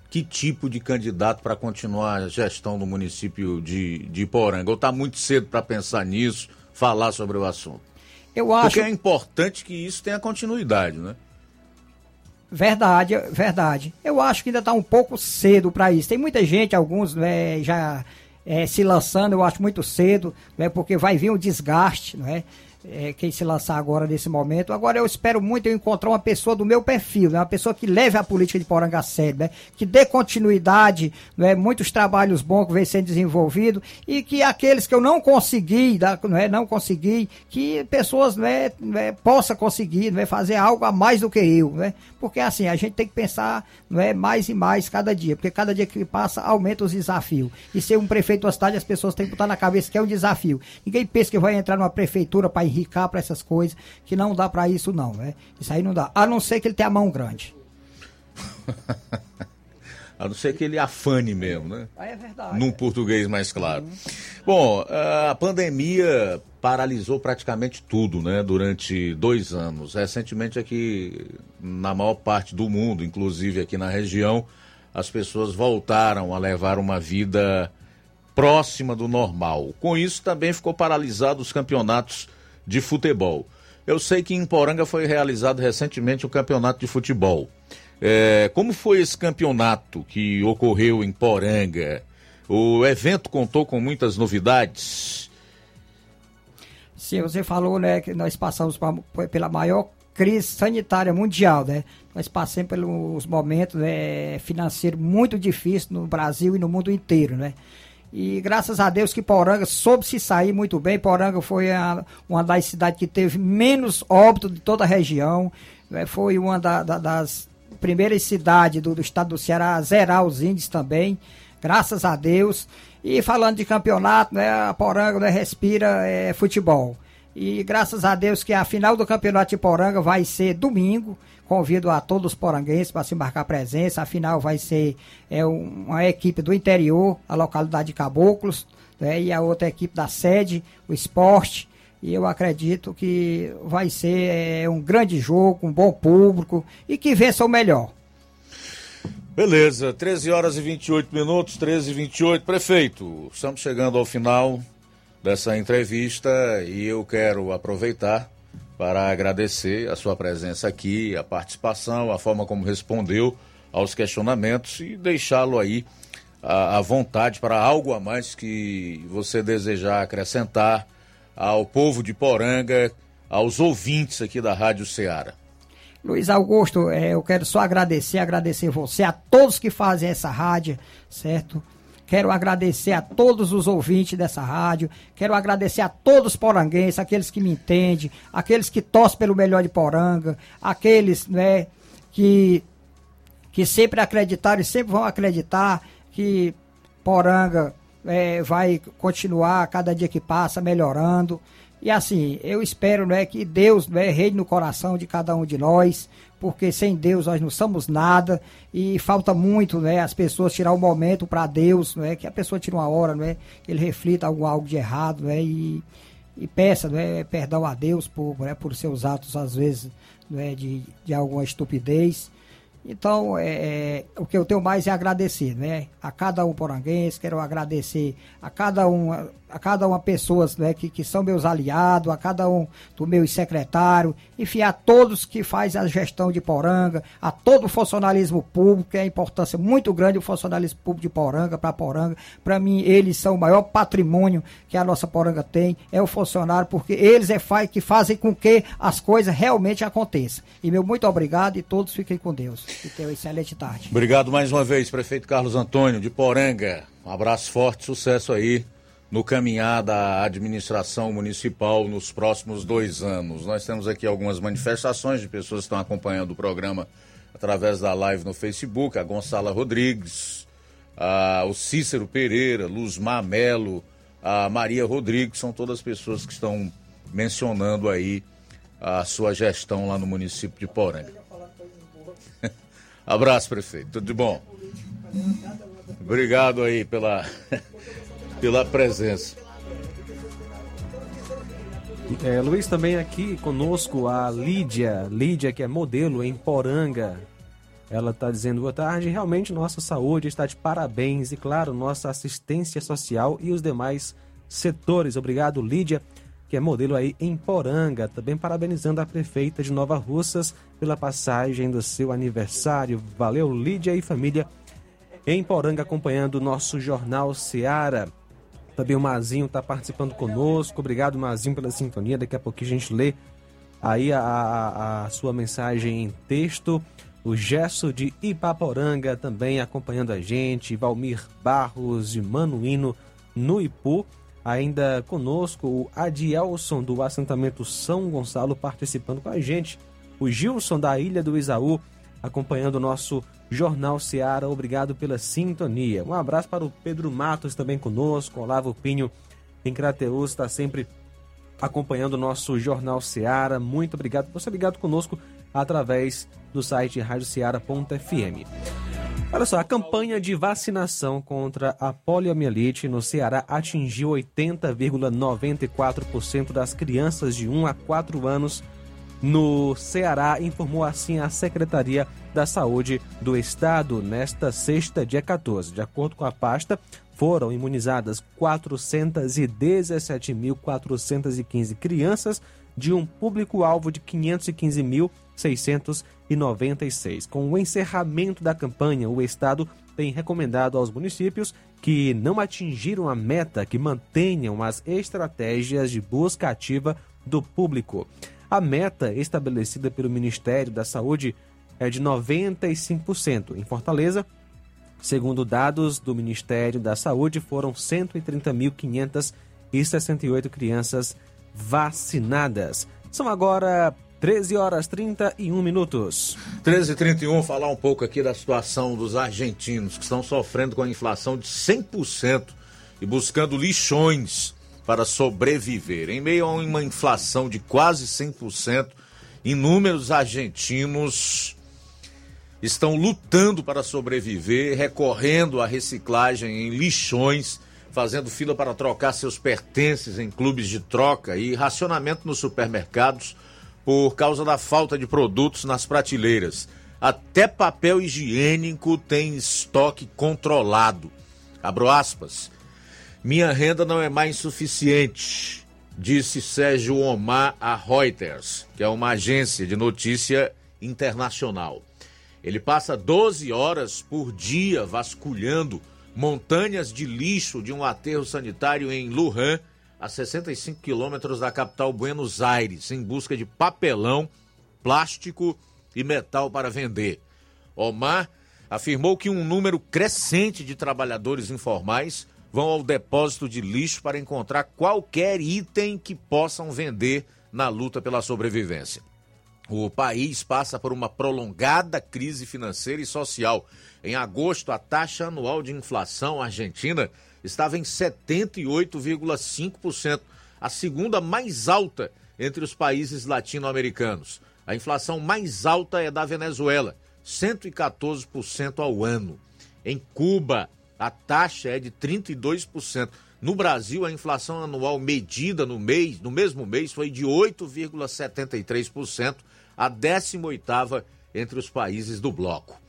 que tipo de candidato para continuar a gestão do município de, de Poranga? Ou está muito cedo para pensar nisso, falar sobre o assunto? Eu acho... Porque é importante que isso tenha continuidade, né? Verdade, verdade. Eu acho que ainda está um pouco cedo para isso. Tem muita gente, alguns né, já é, se lançando, eu acho muito cedo, né, porque vai vir um desgaste, não é? É, quem se lançar agora nesse momento. Agora eu espero muito eu encontrar uma pessoa do meu perfil, né? uma pessoa que leve a política de Poranga a sério, né? que dê continuidade, né? muitos trabalhos bons que vem sendo desenvolvidos e que aqueles que eu não consegui, não, é? não consegui, que pessoas né, né, possam conseguir né, fazer algo a mais do que eu. Né? Porque assim, a gente tem que pensar não é, mais e mais cada dia, porque cada dia que passa aumenta os desafios. E ser um prefeito da cidade, as pessoas têm que botar na cabeça que é um desafio. Ninguém pensa que vai entrar numa prefeitura para enricar para essas coisas, que não dá para isso não, né? Isso aí não dá. A não ser que ele tenha a mão grande. a não ser que ele afane mesmo, né? Aí é verdade. Num português mais claro. Uhum. Bom, a pandemia paralisou praticamente tudo, né? Durante dois anos. Recentemente aqui, na maior parte do mundo, inclusive aqui na região, as pessoas voltaram a levar uma vida próxima do normal. Com isso, também ficou paralisado os campeonatos de futebol. Eu sei que em Poranga foi realizado recentemente o um campeonato de futebol. É, como foi esse campeonato que ocorreu em Poranga? O evento contou com muitas novidades. Sim, você falou né, que nós passamos pra, pela maior crise sanitária mundial, né? Nós passamos pelos momentos né, financeiros muito difíceis no Brasil e no mundo inteiro, né? E graças a Deus que Poranga soube se sair muito bem. Poranga foi a, uma das cidades que teve menos óbito de toda a região. É, foi uma da, da, das primeiras cidades do, do, estado do Ceará a zerar os índices também. Graças a Deus. E falando de campeonato, né, a Poranga né, respira é, futebol. E graças a Deus que a final do campeonato de Poranga vai ser domingo. Convido a todos os poranguenses para se marcar presença. A final vai ser é, uma equipe do interior, a localidade de Caboclos, né, e a outra equipe da sede, o esporte. E eu acredito que vai ser é, um grande jogo, um bom público e que vença o melhor. Beleza, 13 horas e 28 minutos, 13 e 28. Prefeito, estamos chegando ao final dessa entrevista e eu quero aproveitar para agradecer a sua presença aqui, a participação, a forma como respondeu aos questionamentos e deixá-lo aí à, vontade para algo a mais que você desejar acrescentar ao povo de Poranga, aos ouvintes aqui da Rádio Ceará. Luiz Augusto, é, eu quero só agradecer, agradecer você, a todos que fazem essa rádio, certo? Quero agradecer a todos os ouvintes dessa rádio. Quero agradecer a todos os poranguenses, aqueles que me entendem, aqueles que torcem pelo melhor de Poranga, aqueles né, que, que sempre acreditaram e sempre vão acreditar que Poranga é, vai continuar cada dia que passa melhorando. E assim, eu espero né, que Deus né, reine no coração de cada um de nós, porque sem Deus nós não somos nada e falta muito né, as pessoas tirar um momento para Deus, né, que a pessoa tire uma hora, né, ele reflita algo, algo de errado né, e, e peça né, perdão a Deus por, né, por seus atos, às vezes, né, de, de alguma estupidez. Então, é, é, o que eu tenho mais é agradecer, né? A cada um poranguense, quero agradecer a cada um, a cada uma pessoas né, que, que são meus aliados, a cada um do meu secretário, enfim, a todos que fazem a gestão de Poranga, a todo o funcionalismo público, que é a importância muito grande do funcionalismo público de Poranga para Poranga. Para mim, eles são o maior patrimônio que a nossa Poranga tem, é o funcionário, porque eles é que fazem com que as coisas realmente aconteçam. E meu muito obrigado e todos fiquem com Deus. E tenham uma excelente tarde. Obrigado mais uma vez, prefeito Carlos Antônio de Poranga. Um abraço forte, sucesso aí no caminhar da administração municipal nos próximos dois anos. Nós temos aqui algumas manifestações de pessoas que estão acompanhando o programa através da live no Facebook, a Gonçala Rodrigues, a, o Cícero Pereira, Luzmar Melo, a Maria Rodrigues, são todas pessoas que estão mencionando aí a sua gestão lá no município de Poranga. Abraço, prefeito. Tudo de bom? Obrigado aí pela pela presença. É, Luiz, também aqui conosco a Lídia, Lídia que é modelo em Poranga. Ela está dizendo boa tarde. Realmente nossa saúde está de parabéns e, claro, nossa assistência social e os demais setores. Obrigado, Lídia, que é modelo aí em Poranga. Também parabenizando a prefeita de Nova Russas pela passagem do seu aniversário. Valeu, Lídia e família em Poranga, acompanhando o nosso Jornal Seara. Também o Mazinho está participando conosco. Obrigado, Mazinho, pela sintonia. Daqui a pouquinho a gente lê aí a, a, a sua mensagem em texto. O Gesso de Ipaporanga também acompanhando a gente. Valmir Barros de Manuíno no Ipu. Ainda conosco o Adielson do assentamento São Gonçalo participando com a gente. O Gilson da Ilha do Isaú acompanhando o nosso Jornal Seara. Obrigado pela sintonia. Um abraço para o Pedro Matos também conosco, Olavo Pinho em Crateus está sempre acompanhando o nosso Jornal Seara. Muito obrigado por ser ligado conosco através do site radioceara.fm. Olha só, a campanha de vacinação contra a poliomielite no Ceará atingiu 80,94% das crianças de 1 a 4 anos no Ceará, informou assim a Secretaria da Saúde do Estado nesta sexta, dia 14. De acordo com a pasta, foram imunizadas 417.415 crianças de um público-alvo de 515.696. Com o encerramento da campanha, o Estado tem recomendado aos municípios que não atingiram a meta que mantenham as estratégias de busca ativa do público. A meta estabelecida pelo Ministério da Saúde é de 95%. Em Fortaleza, segundo dados do Ministério da Saúde, foram 130.568 crianças vacinadas. São agora 13 horas 31 minutos. 13 e 31 falar um pouco aqui da situação dos argentinos que estão sofrendo com a inflação de 100% e buscando lixões para sobreviver. Em meio a uma inflação de quase 100%, inúmeros argentinos estão lutando para sobreviver, recorrendo à reciclagem em lixões, fazendo fila para trocar seus pertences em clubes de troca e racionamento nos supermercados por causa da falta de produtos nas prateleiras. Até papel higiênico tem estoque controlado. Abro aspas. Minha renda não é mais suficiente, disse Sérgio Omar a Reuters, que é uma agência de notícia internacional. Ele passa 12 horas por dia vasculhando montanhas de lixo de um aterro sanitário em Lujan, a 65 quilômetros da capital Buenos Aires, em busca de papelão, plástico e metal para vender. Omar afirmou que um número crescente de trabalhadores informais vão ao depósito de lixo para encontrar qualquer item que possam vender na luta pela sobrevivência. O país passa por uma prolongada crise financeira e social. Em agosto, a taxa anual de inflação argentina estava em 78,5%, a segunda mais alta entre os países latino-americanos. A inflação mais alta é da Venezuela, 114% ao ano. Em Cuba, a taxa é de 32%. No Brasil, a inflação anual medida no mês, no mesmo mês, foi de 8,73%, a 18ª entre os países do bloco.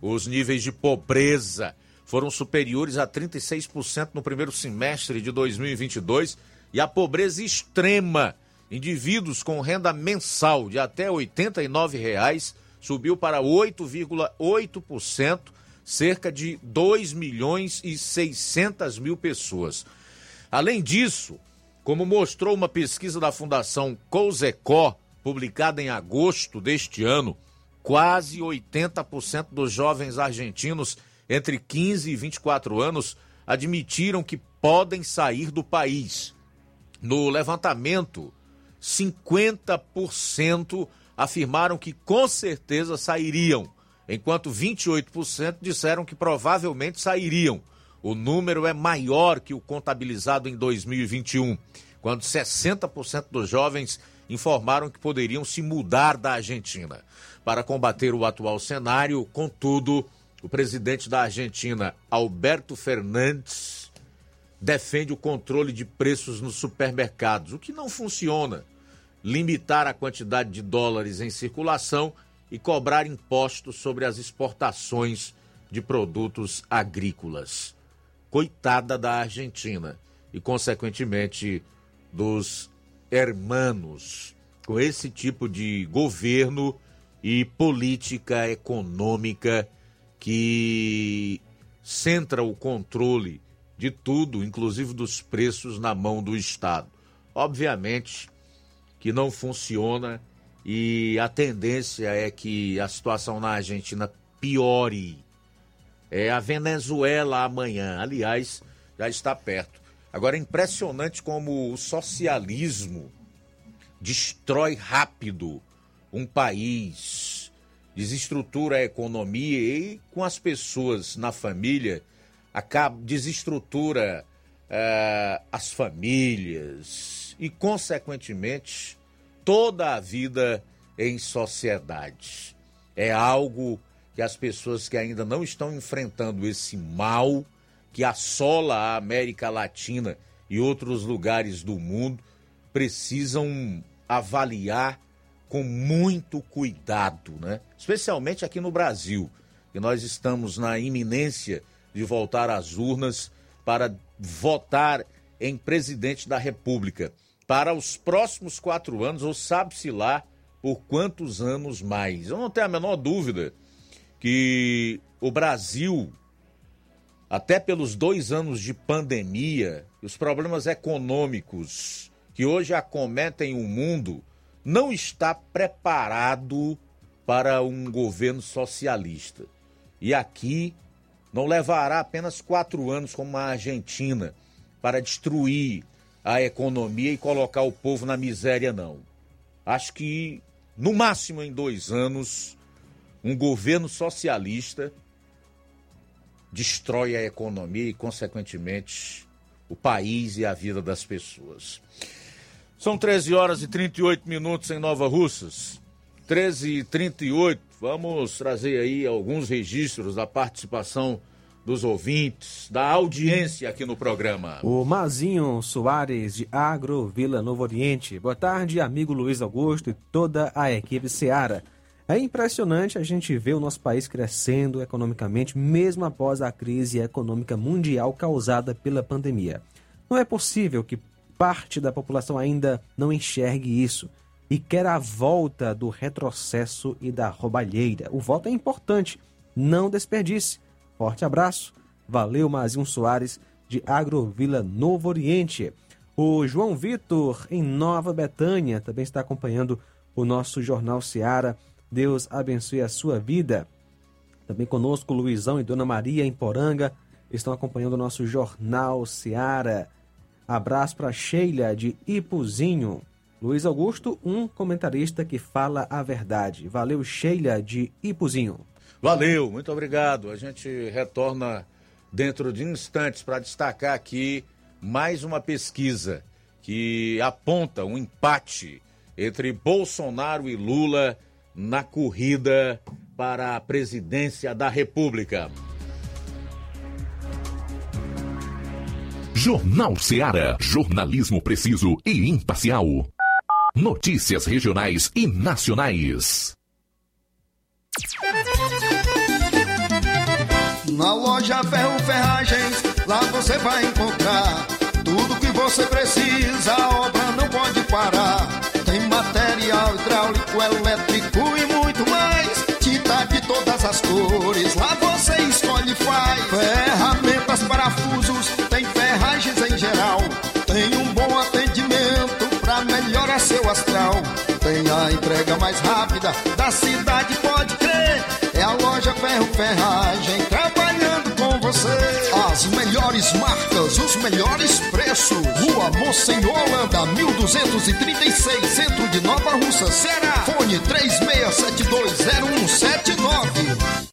Os níveis de pobreza foram superiores a 36% no primeiro semestre de 2022 e a pobreza extrema, indivíduos com renda mensal de até 89 reais, subiu para 8,8%, cerca de 2 milhões e 600 mil pessoas. Além disso, como mostrou uma pesquisa da Fundação Cousecó, publicada em agosto deste ano, quase 80% dos jovens argentinos entre 15 e 24 anos admitiram que podem sair do país. No levantamento, 50% afirmaram que com certeza sairiam, enquanto 28% disseram que provavelmente sairiam. O número é maior que o contabilizado em 2021, quando 60% dos jovens informaram que poderiam se mudar da Argentina. Para combater o atual cenário, contudo, o presidente da Argentina, Alberto Fernandes, defende o controle de preços nos supermercados, o que não funciona. Limitar a quantidade de dólares em circulação e cobrar impostos sobre as exportações de produtos agrícolas. Coitada da Argentina e, consequentemente, dos hermanos com esse tipo de governo e política econômica que centra o controle de tudo, inclusive dos preços, na mão do Estado. Obviamente que não funciona e a tendência é que a situação na Argentina piore. É a Venezuela amanhã, aliás, já está perto. Agora é impressionante como o socialismo destrói rápido um país, desestrutura a economia e com as pessoas na família acaba desestrutura uh, as famílias e consequentemente toda a vida em sociedade. É algo que as pessoas que ainda não estão enfrentando esse mal que assola a América Latina e outros lugares do mundo precisam avaliar com muito cuidado, né? Especialmente aqui no Brasil, que nós estamos na iminência de voltar às urnas para votar em presidente da República para os próximos quatro anos, ou sabe-se lá por quantos anos mais. Eu não tenho a menor dúvida que o Brasil até pelos dois anos de pandemia, os problemas econômicos que hoje acometem o mundo, não está preparado para um governo socialista. E aqui não levará apenas quatro anos como a Argentina para destruir a economia e colocar o povo na miséria, não. Acho que, no máximo em dois anos, um governo socialista destrói a economia e, consequentemente, o país e a vida das pessoas. São 13 horas e 38 minutos em Nova Russas. 13 e 38. Vamos trazer aí alguns registros da participação dos ouvintes, da audiência aqui no programa. O Mazinho Soares, de Agro Vila Novo Oriente. Boa tarde, amigo Luiz Augusto e toda a equipe Seara. É impressionante a gente ver o nosso país crescendo economicamente, mesmo após a crise econômica mundial causada pela pandemia. Não é possível que parte da população ainda não enxergue isso e quer a volta do retrocesso e da roubalheira. O voto é importante, não desperdice. Forte abraço. Valeu, Mazinho Soares, de Agrovila Novo Oriente. O João Vitor, em Nova Betânia, também está acompanhando o nosso Jornal Seara. Deus abençoe a sua vida. Também conosco Luizão e Dona Maria em Poranga estão acompanhando o nosso Jornal Seara. Abraço para Sheila de Ipuzinho. Luiz Augusto, um comentarista que fala a verdade. Valeu, Sheila de Ipuzinho. Valeu, muito obrigado. A gente retorna dentro de instantes para destacar aqui mais uma pesquisa que aponta um empate entre Bolsonaro e Lula na corrida para a presidência da República. Jornal Seara. Jornalismo preciso e imparcial. Notícias regionais e nacionais. Na loja Ferro Ferragens, lá você vai encontrar tudo que você precisa, a obra não pode parar. Material hidráulico, elétrico e muito mais. Tinta de todas as cores, lá você escolhe e faz. Ferramentas, parafusos, tem ferragens em geral. Tem um bom atendimento pra melhorar seu astral. Tem a entrega mais rápida da cidade, pode crer. É a loja Ferro Ferragem você. As melhores marcas, os melhores preços. Rua Monsenhor Holanda, 1236, centro de Nova Russa, Ceará. Fone 36720179.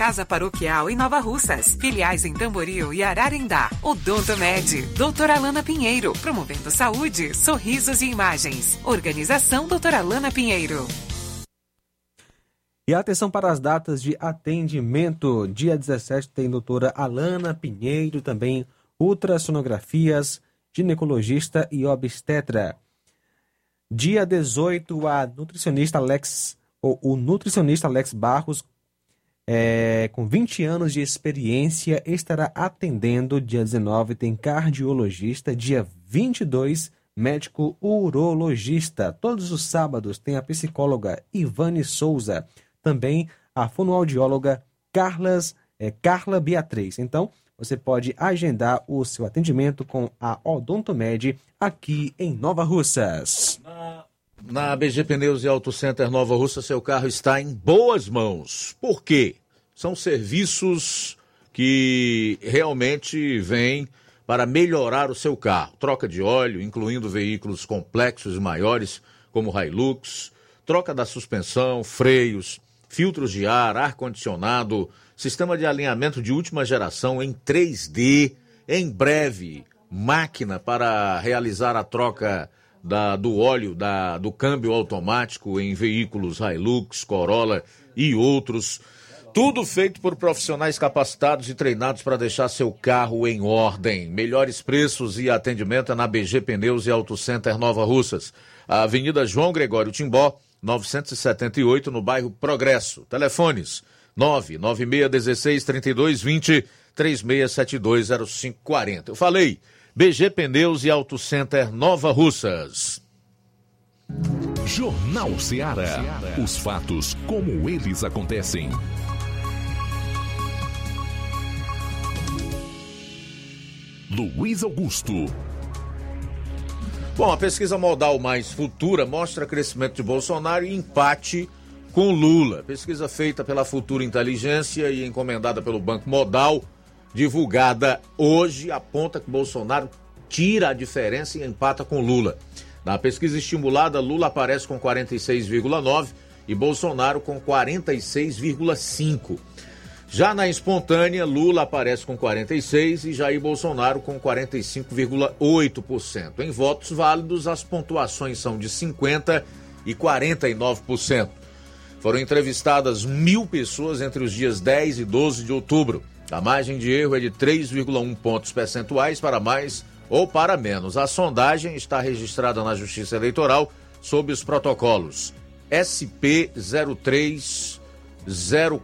Casa Paroquial em Nova Russas. Filiais em Tamboril e Ararendá. Odonto Med. Doutora Alana Pinheiro. Promovendo saúde, sorrisos e imagens. Organização Doutora Alana Pinheiro. E atenção para as datas de atendimento. Dia 17 tem doutora Alana Pinheiro, também ultrassonografias, ginecologista e obstetra. Dia 18, a nutricionista Alex, ou o nutricionista Alex Barros é, com 20 anos de experiência, estará atendendo. Dia 19 tem cardiologista, dia 22 médico urologista. Todos os sábados tem a psicóloga Ivane Souza, também a fonoaudióloga Carlas, é, Carla Beatriz. Então, você pode agendar o seu atendimento com a Odontomed aqui em Nova Russas. Na, na BG Pneus e Auto Center Nova Russa, seu carro está em boas mãos. Por quê? São serviços que realmente vêm para melhorar o seu carro. Troca de óleo, incluindo veículos complexos e maiores, como Hilux, troca da suspensão, freios, filtros de ar, ar-condicionado, sistema de alinhamento de última geração em 3D. Em breve, máquina para realizar a troca da, do óleo da, do câmbio automático em veículos Hilux, Corolla e outros. Tudo feito por profissionais capacitados e treinados para deixar seu carro em ordem. Melhores preços e atendimento é na BG Pneus e Auto Center Nova Russas. A Avenida João Gregório Timbó, 978, no bairro Progresso. Telefones 99616 3220 36720540. Eu falei, BG Pneus e Auto Center Nova Russas. Jornal Ceará. Os fatos como eles acontecem. Luiz Augusto. Bom, a pesquisa modal mais futura mostra crescimento de Bolsonaro e empate com Lula. Pesquisa feita pela Futura Inteligência e encomendada pelo Banco Modal, divulgada hoje, aponta que Bolsonaro tira a diferença e empata com Lula. Na pesquisa estimulada, Lula aparece com 46,9 e Bolsonaro com 46,5. Já na espontânea, Lula aparece com 46 e Jair Bolsonaro com 45,8%. Em votos válidos, as pontuações são de 50 e 49%. Foram entrevistadas mil pessoas entre os dias 10 e 12 de outubro. A margem de erro é de 3,1 pontos percentuais para mais ou para menos. A sondagem está registrada na Justiça Eleitoral sob os protocolos SP 03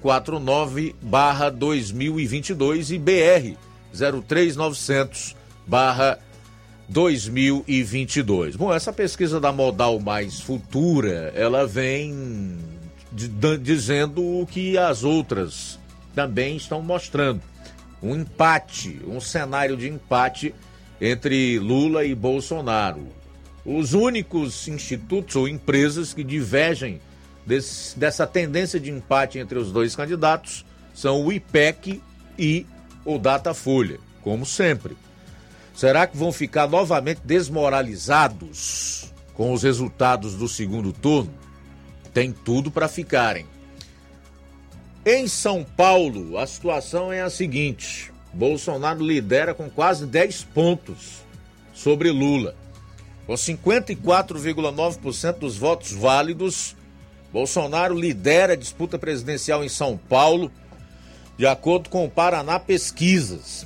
049 barra 2022 e BR 03900 barra 2022. Bom, essa pesquisa da Modal Mais Futura, ela vem dizendo o que as outras também estão mostrando. Um empate, um cenário de empate entre Lula e Bolsonaro. Os únicos institutos ou empresas que divergem desse, dessa tendência de empate entre os dois candidatos são o IPEC e o Datafolha, como sempre. Será que vão ficar novamente desmoralizados com os resultados do segundo turno? Tem tudo para ficarem. Em São Paulo, a situação é a seguinte: Bolsonaro lidera com quase 10 pontos sobre Lula. Com 54,9% dos votos válidos, Bolsonaro lidera a disputa presidencial em São Paulo, de acordo com o Paraná Pesquisas.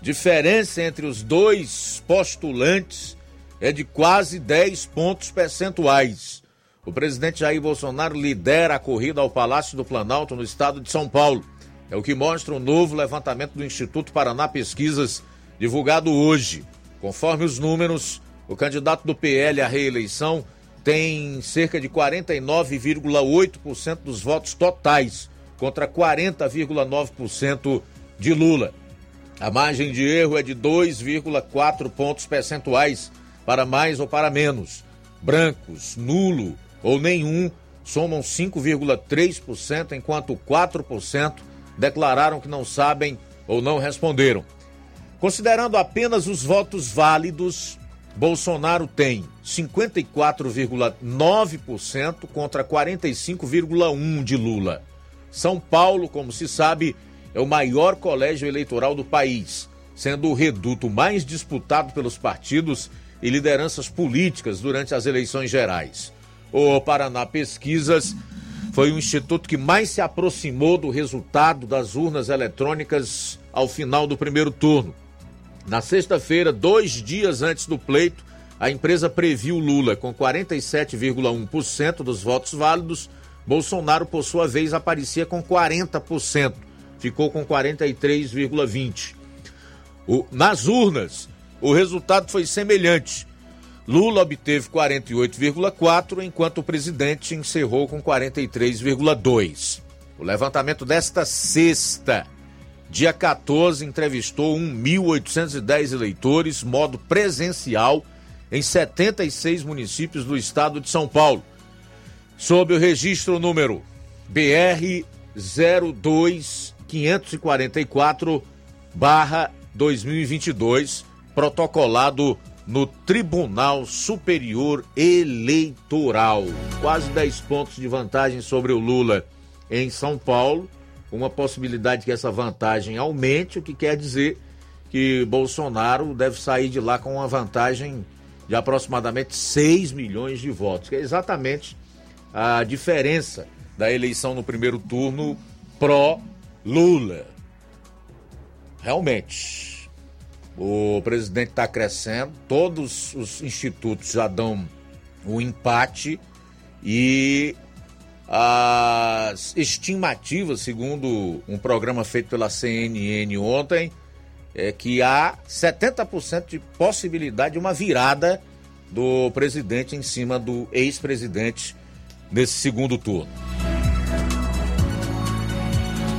Diferença entre os dois postulantes é de quase 10 pontos percentuais. O presidente Jair Bolsonaro lidera a corrida ao Palácio do Planalto no estado de São Paulo. É o que mostra o novo levantamento do Instituto Paraná Pesquisas, divulgado hoje. Conforme os números, o candidato do PL à reeleição tem cerca de 49,8% dos votos totais, contra 40,9% de Lula. A margem de erro é de 2,4 pontos percentuais para mais ou para menos. Brancos, nulo ou nenhum somam 5,3%, enquanto 4% declararam que não sabem ou não responderam. Considerando apenas os votos válidos, Bolsonaro tem 54,9% contra 45,1% de Lula. São Paulo, como se sabe, é o maior colégio eleitoral do país, sendo o reduto mais disputado pelos partidos e lideranças políticas durante as eleições gerais. O Paraná Pesquisas foi o instituto que mais se aproximou do resultado das urnas eletrônicas ao final do primeiro turno. Na sexta-feira, dois dias antes do pleito, a empresa previu Lula com 47,1% dos votos válidos Bolsonaro, por sua vez, aparecia com 40%, ficou com 43,20%. Nas urnas, o resultado foi semelhante. Lula obteve 48,4%, enquanto o presidente encerrou com 43,2%. O levantamento desta sexta, dia 14, entrevistou 1.810 eleitores, modo presencial, em 76 municípios do estado de São Paulo, sob o registro número BR 02544 2022, protocolado no Tribunal Superior Eleitoral. Quase 10 pontos de vantagem sobre o Lula em São Paulo, uma possibilidade que essa vantagem aumente, o que quer dizer que Bolsonaro deve sair de lá com uma vantagem de aproximadamente 6 milhões de votos, que é exatamente a diferença da eleição no primeiro turno pró-Lula. Realmente, o presidente está crescendo, todos os institutos já dão um empate e as estimativas, segundo um programa feito pela CNN ontem, é que há 70% de possibilidade de uma virada do presidente em cima do ex-presidente nesse segundo turno.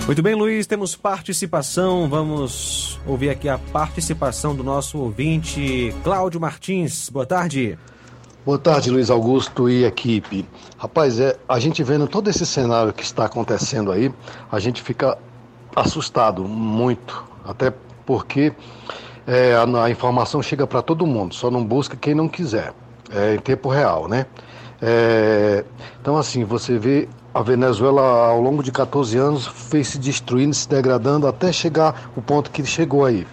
Muito bem, Luiz, temos participação. Vamos ouvir aqui a participação do nosso ouvinte Cláudio Martins. Boa tarde. Boa tarde, Luiz Augusto e equipe. Rapaz, é, a gente vendo todo esse cenário que está acontecendo aí, a gente fica assustado muito, até porque é, a, a, informação chega para todo mundo, só não busca quem não quiser, é, em tempo real, né? É, então, assim, você vê a Venezuela ao longo de 14 anos fez se destruindo, se degradando até chegar o ponto que chegou aí.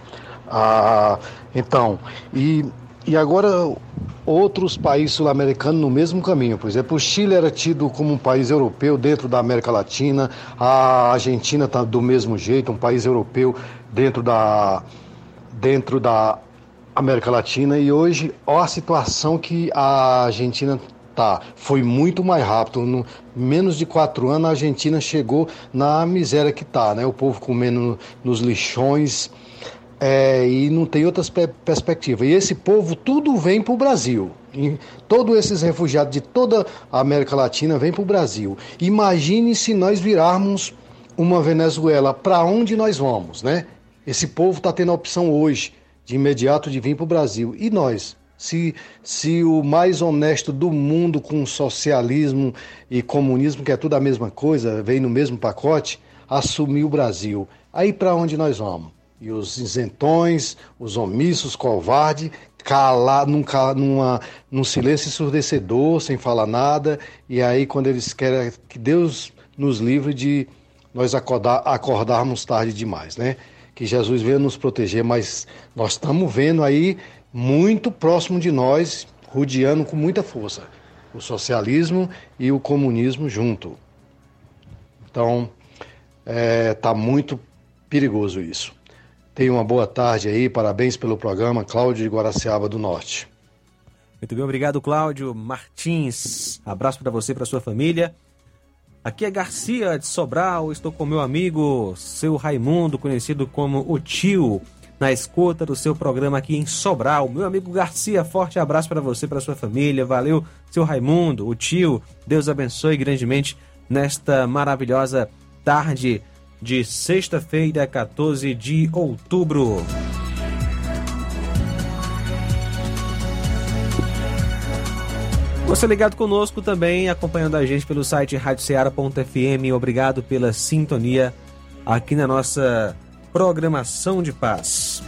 Ah, então, e, e agora outros países sul-americanos no mesmo caminho. Por exemplo, o Chile era tido como um país europeu dentro da América Latina, a Argentina está do mesmo jeito, um país europeu dentro da, dentro da América Latina, e hoje, olha a situação que a Argentina tá. Foi muito mais rápido. No menos de quatro anos, a Argentina chegou na miséria que tá, né? O povo comendo nos lixões é, e não tem outras pe perspectivas. E esse povo tudo vem para o Brasil. E todos esses refugiados de toda a América Latina vêm para o Brasil. Imagine se nós virarmos uma Venezuela, para onde nós vamos, né? Esse povo está tendo a opção hoje, de imediato, de vir para o Brasil. E nós? Se, se o mais honesto do mundo com socialismo e comunismo, que é tudo a mesma coisa, vem no mesmo pacote, assumir o Brasil. Aí para onde nós vamos? E os isentões, os omissos, covardes, calar num, numa, num silêncio ensurdecedor, sem falar nada, e aí quando eles querem que Deus nos livre de nós acordar, acordarmos tarde demais, né? Que Jesus venha nos proteger, mas nós estamos vendo aí muito próximo de nós, rodeando com muita força o socialismo e o comunismo junto. Então, está é, tá muito perigoso isso. Tenha uma boa tarde aí, parabéns pelo programa, Cláudio de Guaraciaba do Norte. Muito bem, obrigado, Cláudio Martins. Abraço para você e para sua família. Aqui é Garcia de Sobral, estou com meu amigo, seu Raimundo, conhecido como o tio, na escuta do seu programa aqui em Sobral. Meu amigo Garcia, forte abraço para você para sua família. Valeu, seu Raimundo, o tio. Deus abençoe grandemente nesta maravilhosa tarde de sexta-feira, 14 de outubro. Você ligado conosco também, acompanhando a gente pelo site radioceara.fm. Obrigado pela sintonia aqui na nossa programação de paz.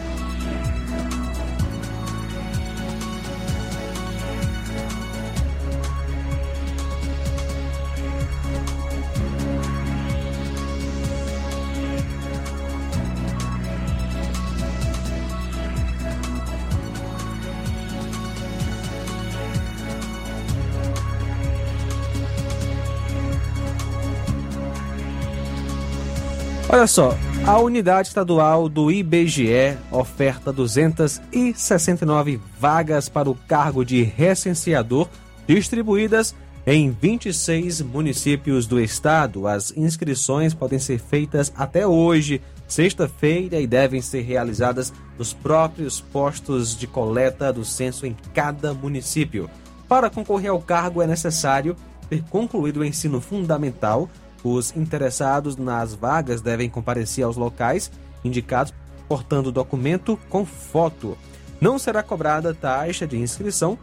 Olha só, a unidade estadual do IBGE oferta 269 vagas para o cargo de recenseador, distribuídas em 26 municípios do estado. As inscrições podem ser feitas até hoje, sexta-feira, e devem ser realizadas nos próprios postos de coleta do censo em cada município. Para concorrer ao cargo é necessário ter concluído o ensino fundamental. Os interessados nas vagas devem comparecer aos locais indicados portando documento com foto. Não será cobrada taxa de inscrição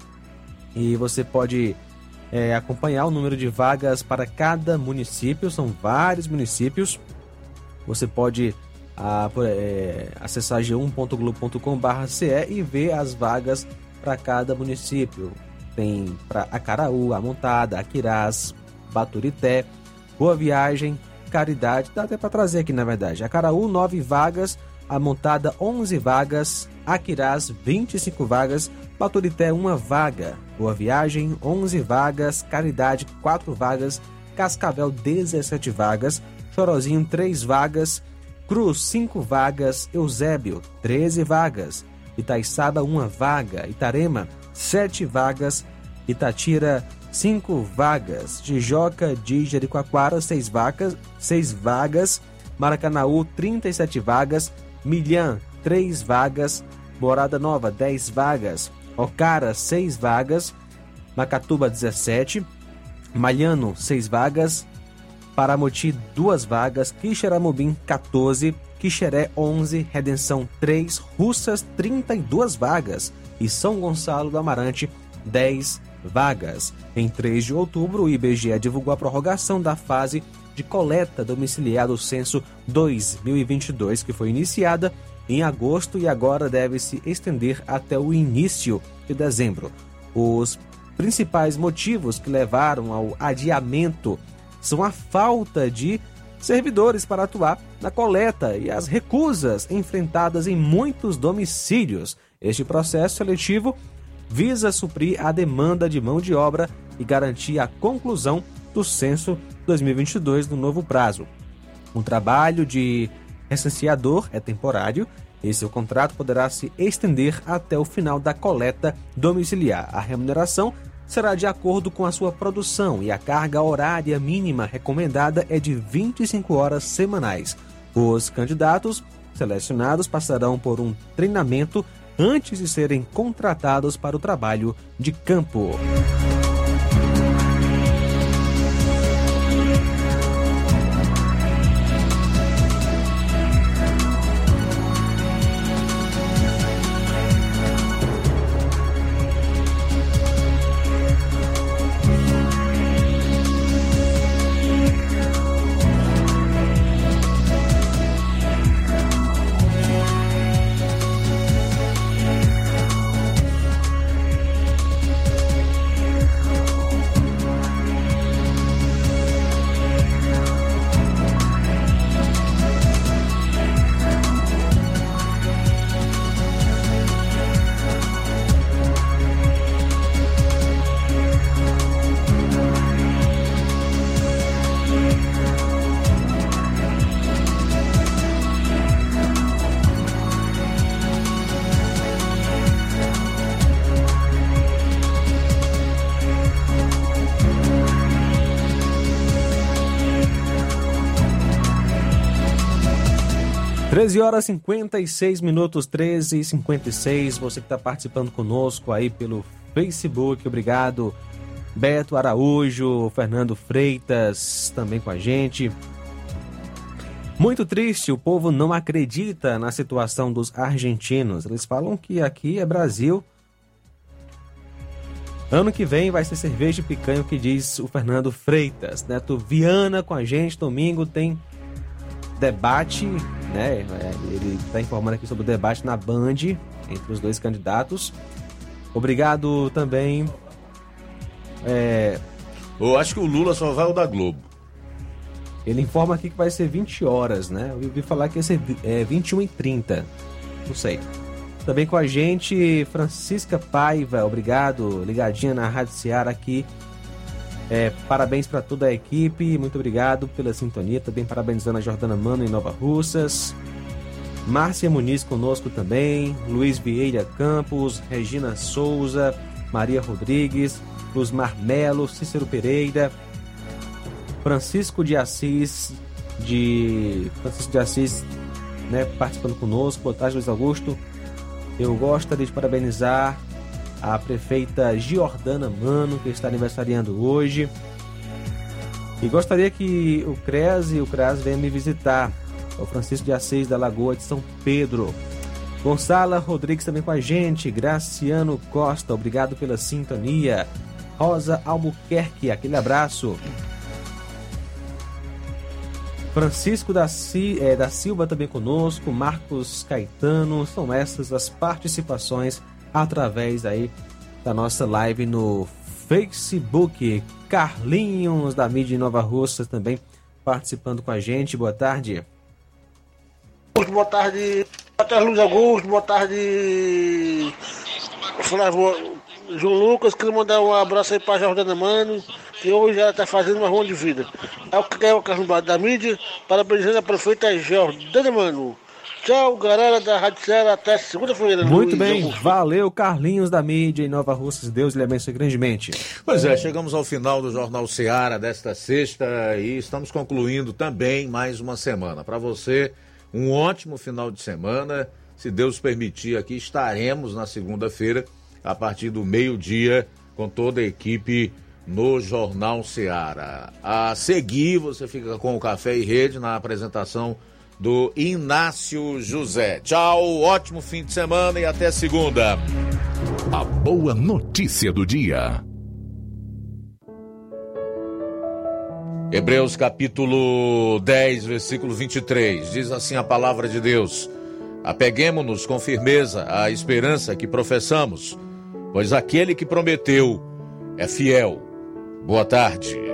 e você pode é, acompanhar o número de vagas para cada município, são vários municípios. Você pode a, é, acessar g1.globo.com.br e ver as vagas para cada município. Tem para Acaraú, Amontada, Aquirás, Baturité, Boa Viagem, Caridade, dá até para trazer aqui na verdade. Acaraú, 9 vagas, Amontada, 11 vagas, Aquirás, 25 vagas, Baturité, 1 vaga, Boa Viagem, 11 vagas, Caridade, 4 vagas, Cascavel, 17 vagas, Chorozinho, 3 vagas, Cruz, 5 vagas, Eusébio, 13 vagas, Itaiçaba, 1 vaga, Itarema, 7 vagas, Itatira, 5 vagas, Tijoca de Jericoacoara, 6 vagas, 6 vagas, Maracanaú, 37 vagas, Milhã, 3 vagas, Morada Nova, 10 vagas, Ocara, 6 vagas, Macatuba, 17, Malhano, 6 vagas, Paramoti, 2 vagas, Quixeramobim, 14, Quixeré, 11, Redenção, 3, Russas, 32 vagas. E São Gonçalo do Amarante, 10 vagas. Em 3 de outubro, o IBGE divulgou a prorrogação da fase de coleta domiciliar do censo 2022, que foi iniciada em agosto e agora deve se estender até o início de dezembro. Os principais motivos que levaram ao adiamento são a falta de servidores para atuar na coleta e as recusas enfrentadas em muitos domicílios. Este processo seletivo visa suprir a demanda de mão de obra e garantir a conclusão do censo 2022 no novo prazo. O trabalho de recenseador é temporário e seu contrato poderá se estender até o final da coleta domiciliar. A remuneração será de acordo com a sua produção e a carga horária mínima recomendada é de 25 horas semanais. Os candidatos selecionados passarão por um treinamento antes de serem contratados para o trabalho de campo. 13 horas 56 minutos, 13 e 56. Você que está participando conosco aí pelo Facebook, obrigado. Beto Araújo, Fernando Freitas também com a gente. Muito triste, o povo não acredita na situação dos argentinos. Eles falam que aqui é Brasil. Ano que vem vai ser cerveja e picanha, o que diz o Fernando Freitas. Neto Viana com a gente, domingo tem debate, né? Ele está informando aqui sobre o debate na Band entre os dois candidatos. Obrigado também. É... Eu acho que o Lula só vai o da Globo. Ele informa aqui que vai ser 20 horas, né? Eu ouvi falar que ia ser é, 21 e 30. Não sei. Também com a gente, Francisca Paiva, obrigado, ligadinha na Rádio Seara aqui é, parabéns para toda a equipe, muito obrigado pela sintonia. Também parabenizando a Jordana Mano em Nova Russas. Márcia Muniz conosco também. Luiz Vieira Campos, Regina Souza, Maria Rodrigues, Luzmar Melo, Cícero Pereira, Francisco de Assis, de Francisco de Assis, né, participando conosco. Boa tarde, Luiz Augusto. Eu gostaria de parabenizar a prefeita Giordana Mano, que está aniversariando hoje. E gostaria que o CRES e o CRAS venham me visitar. O Francisco de Assis da Lagoa de São Pedro. Gonçala Rodrigues também com a gente. Graciano Costa, obrigado pela sintonia. Rosa Albuquerque, aquele abraço. Francisco da, C... é, da Silva também conosco, Marcos Caetano, são essas as participações através aí da nossa live no Facebook. Carlinhos da mídia Nova Russa também participando com a gente. Boa tarde. Boa tarde, boa tarde Luiz Augusto, boa tarde Flávio João Lucas, queria mandar um abraço aí para Jordana Mano, que hoje ela está fazendo uma rua de vida. É o que é o Carlos da mídia, parabenizando a prefeita Jordana Mano. Tchau, galera da Rádio Serra, até segunda-feira. Muito bem, valeu Carlinhos da mídia em Nova Russas, Deus lhe abençoe grandemente. Pois é, chegamos ao final do Jornal Seara desta sexta e estamos concluindo também mais uma semana. Para você, um ótimo final de semana. Se Deus permitir, aqui estaremos na segunda-feira, a partir do meio-dia, com toda a equipe no Jornal Seara. A seguir, você fica com o Café e Rede na apresentação do Inácio José. Tchau, ótimo fim de semana e até segunda. A boa notícia do dia. Hebreus capítulo 10, versículo 23. Diz assim a palavra de Deus: Apeguemo-nos com firmeza à esperança que professamos, pois aquele que prometeu é fiel. Boa tarde.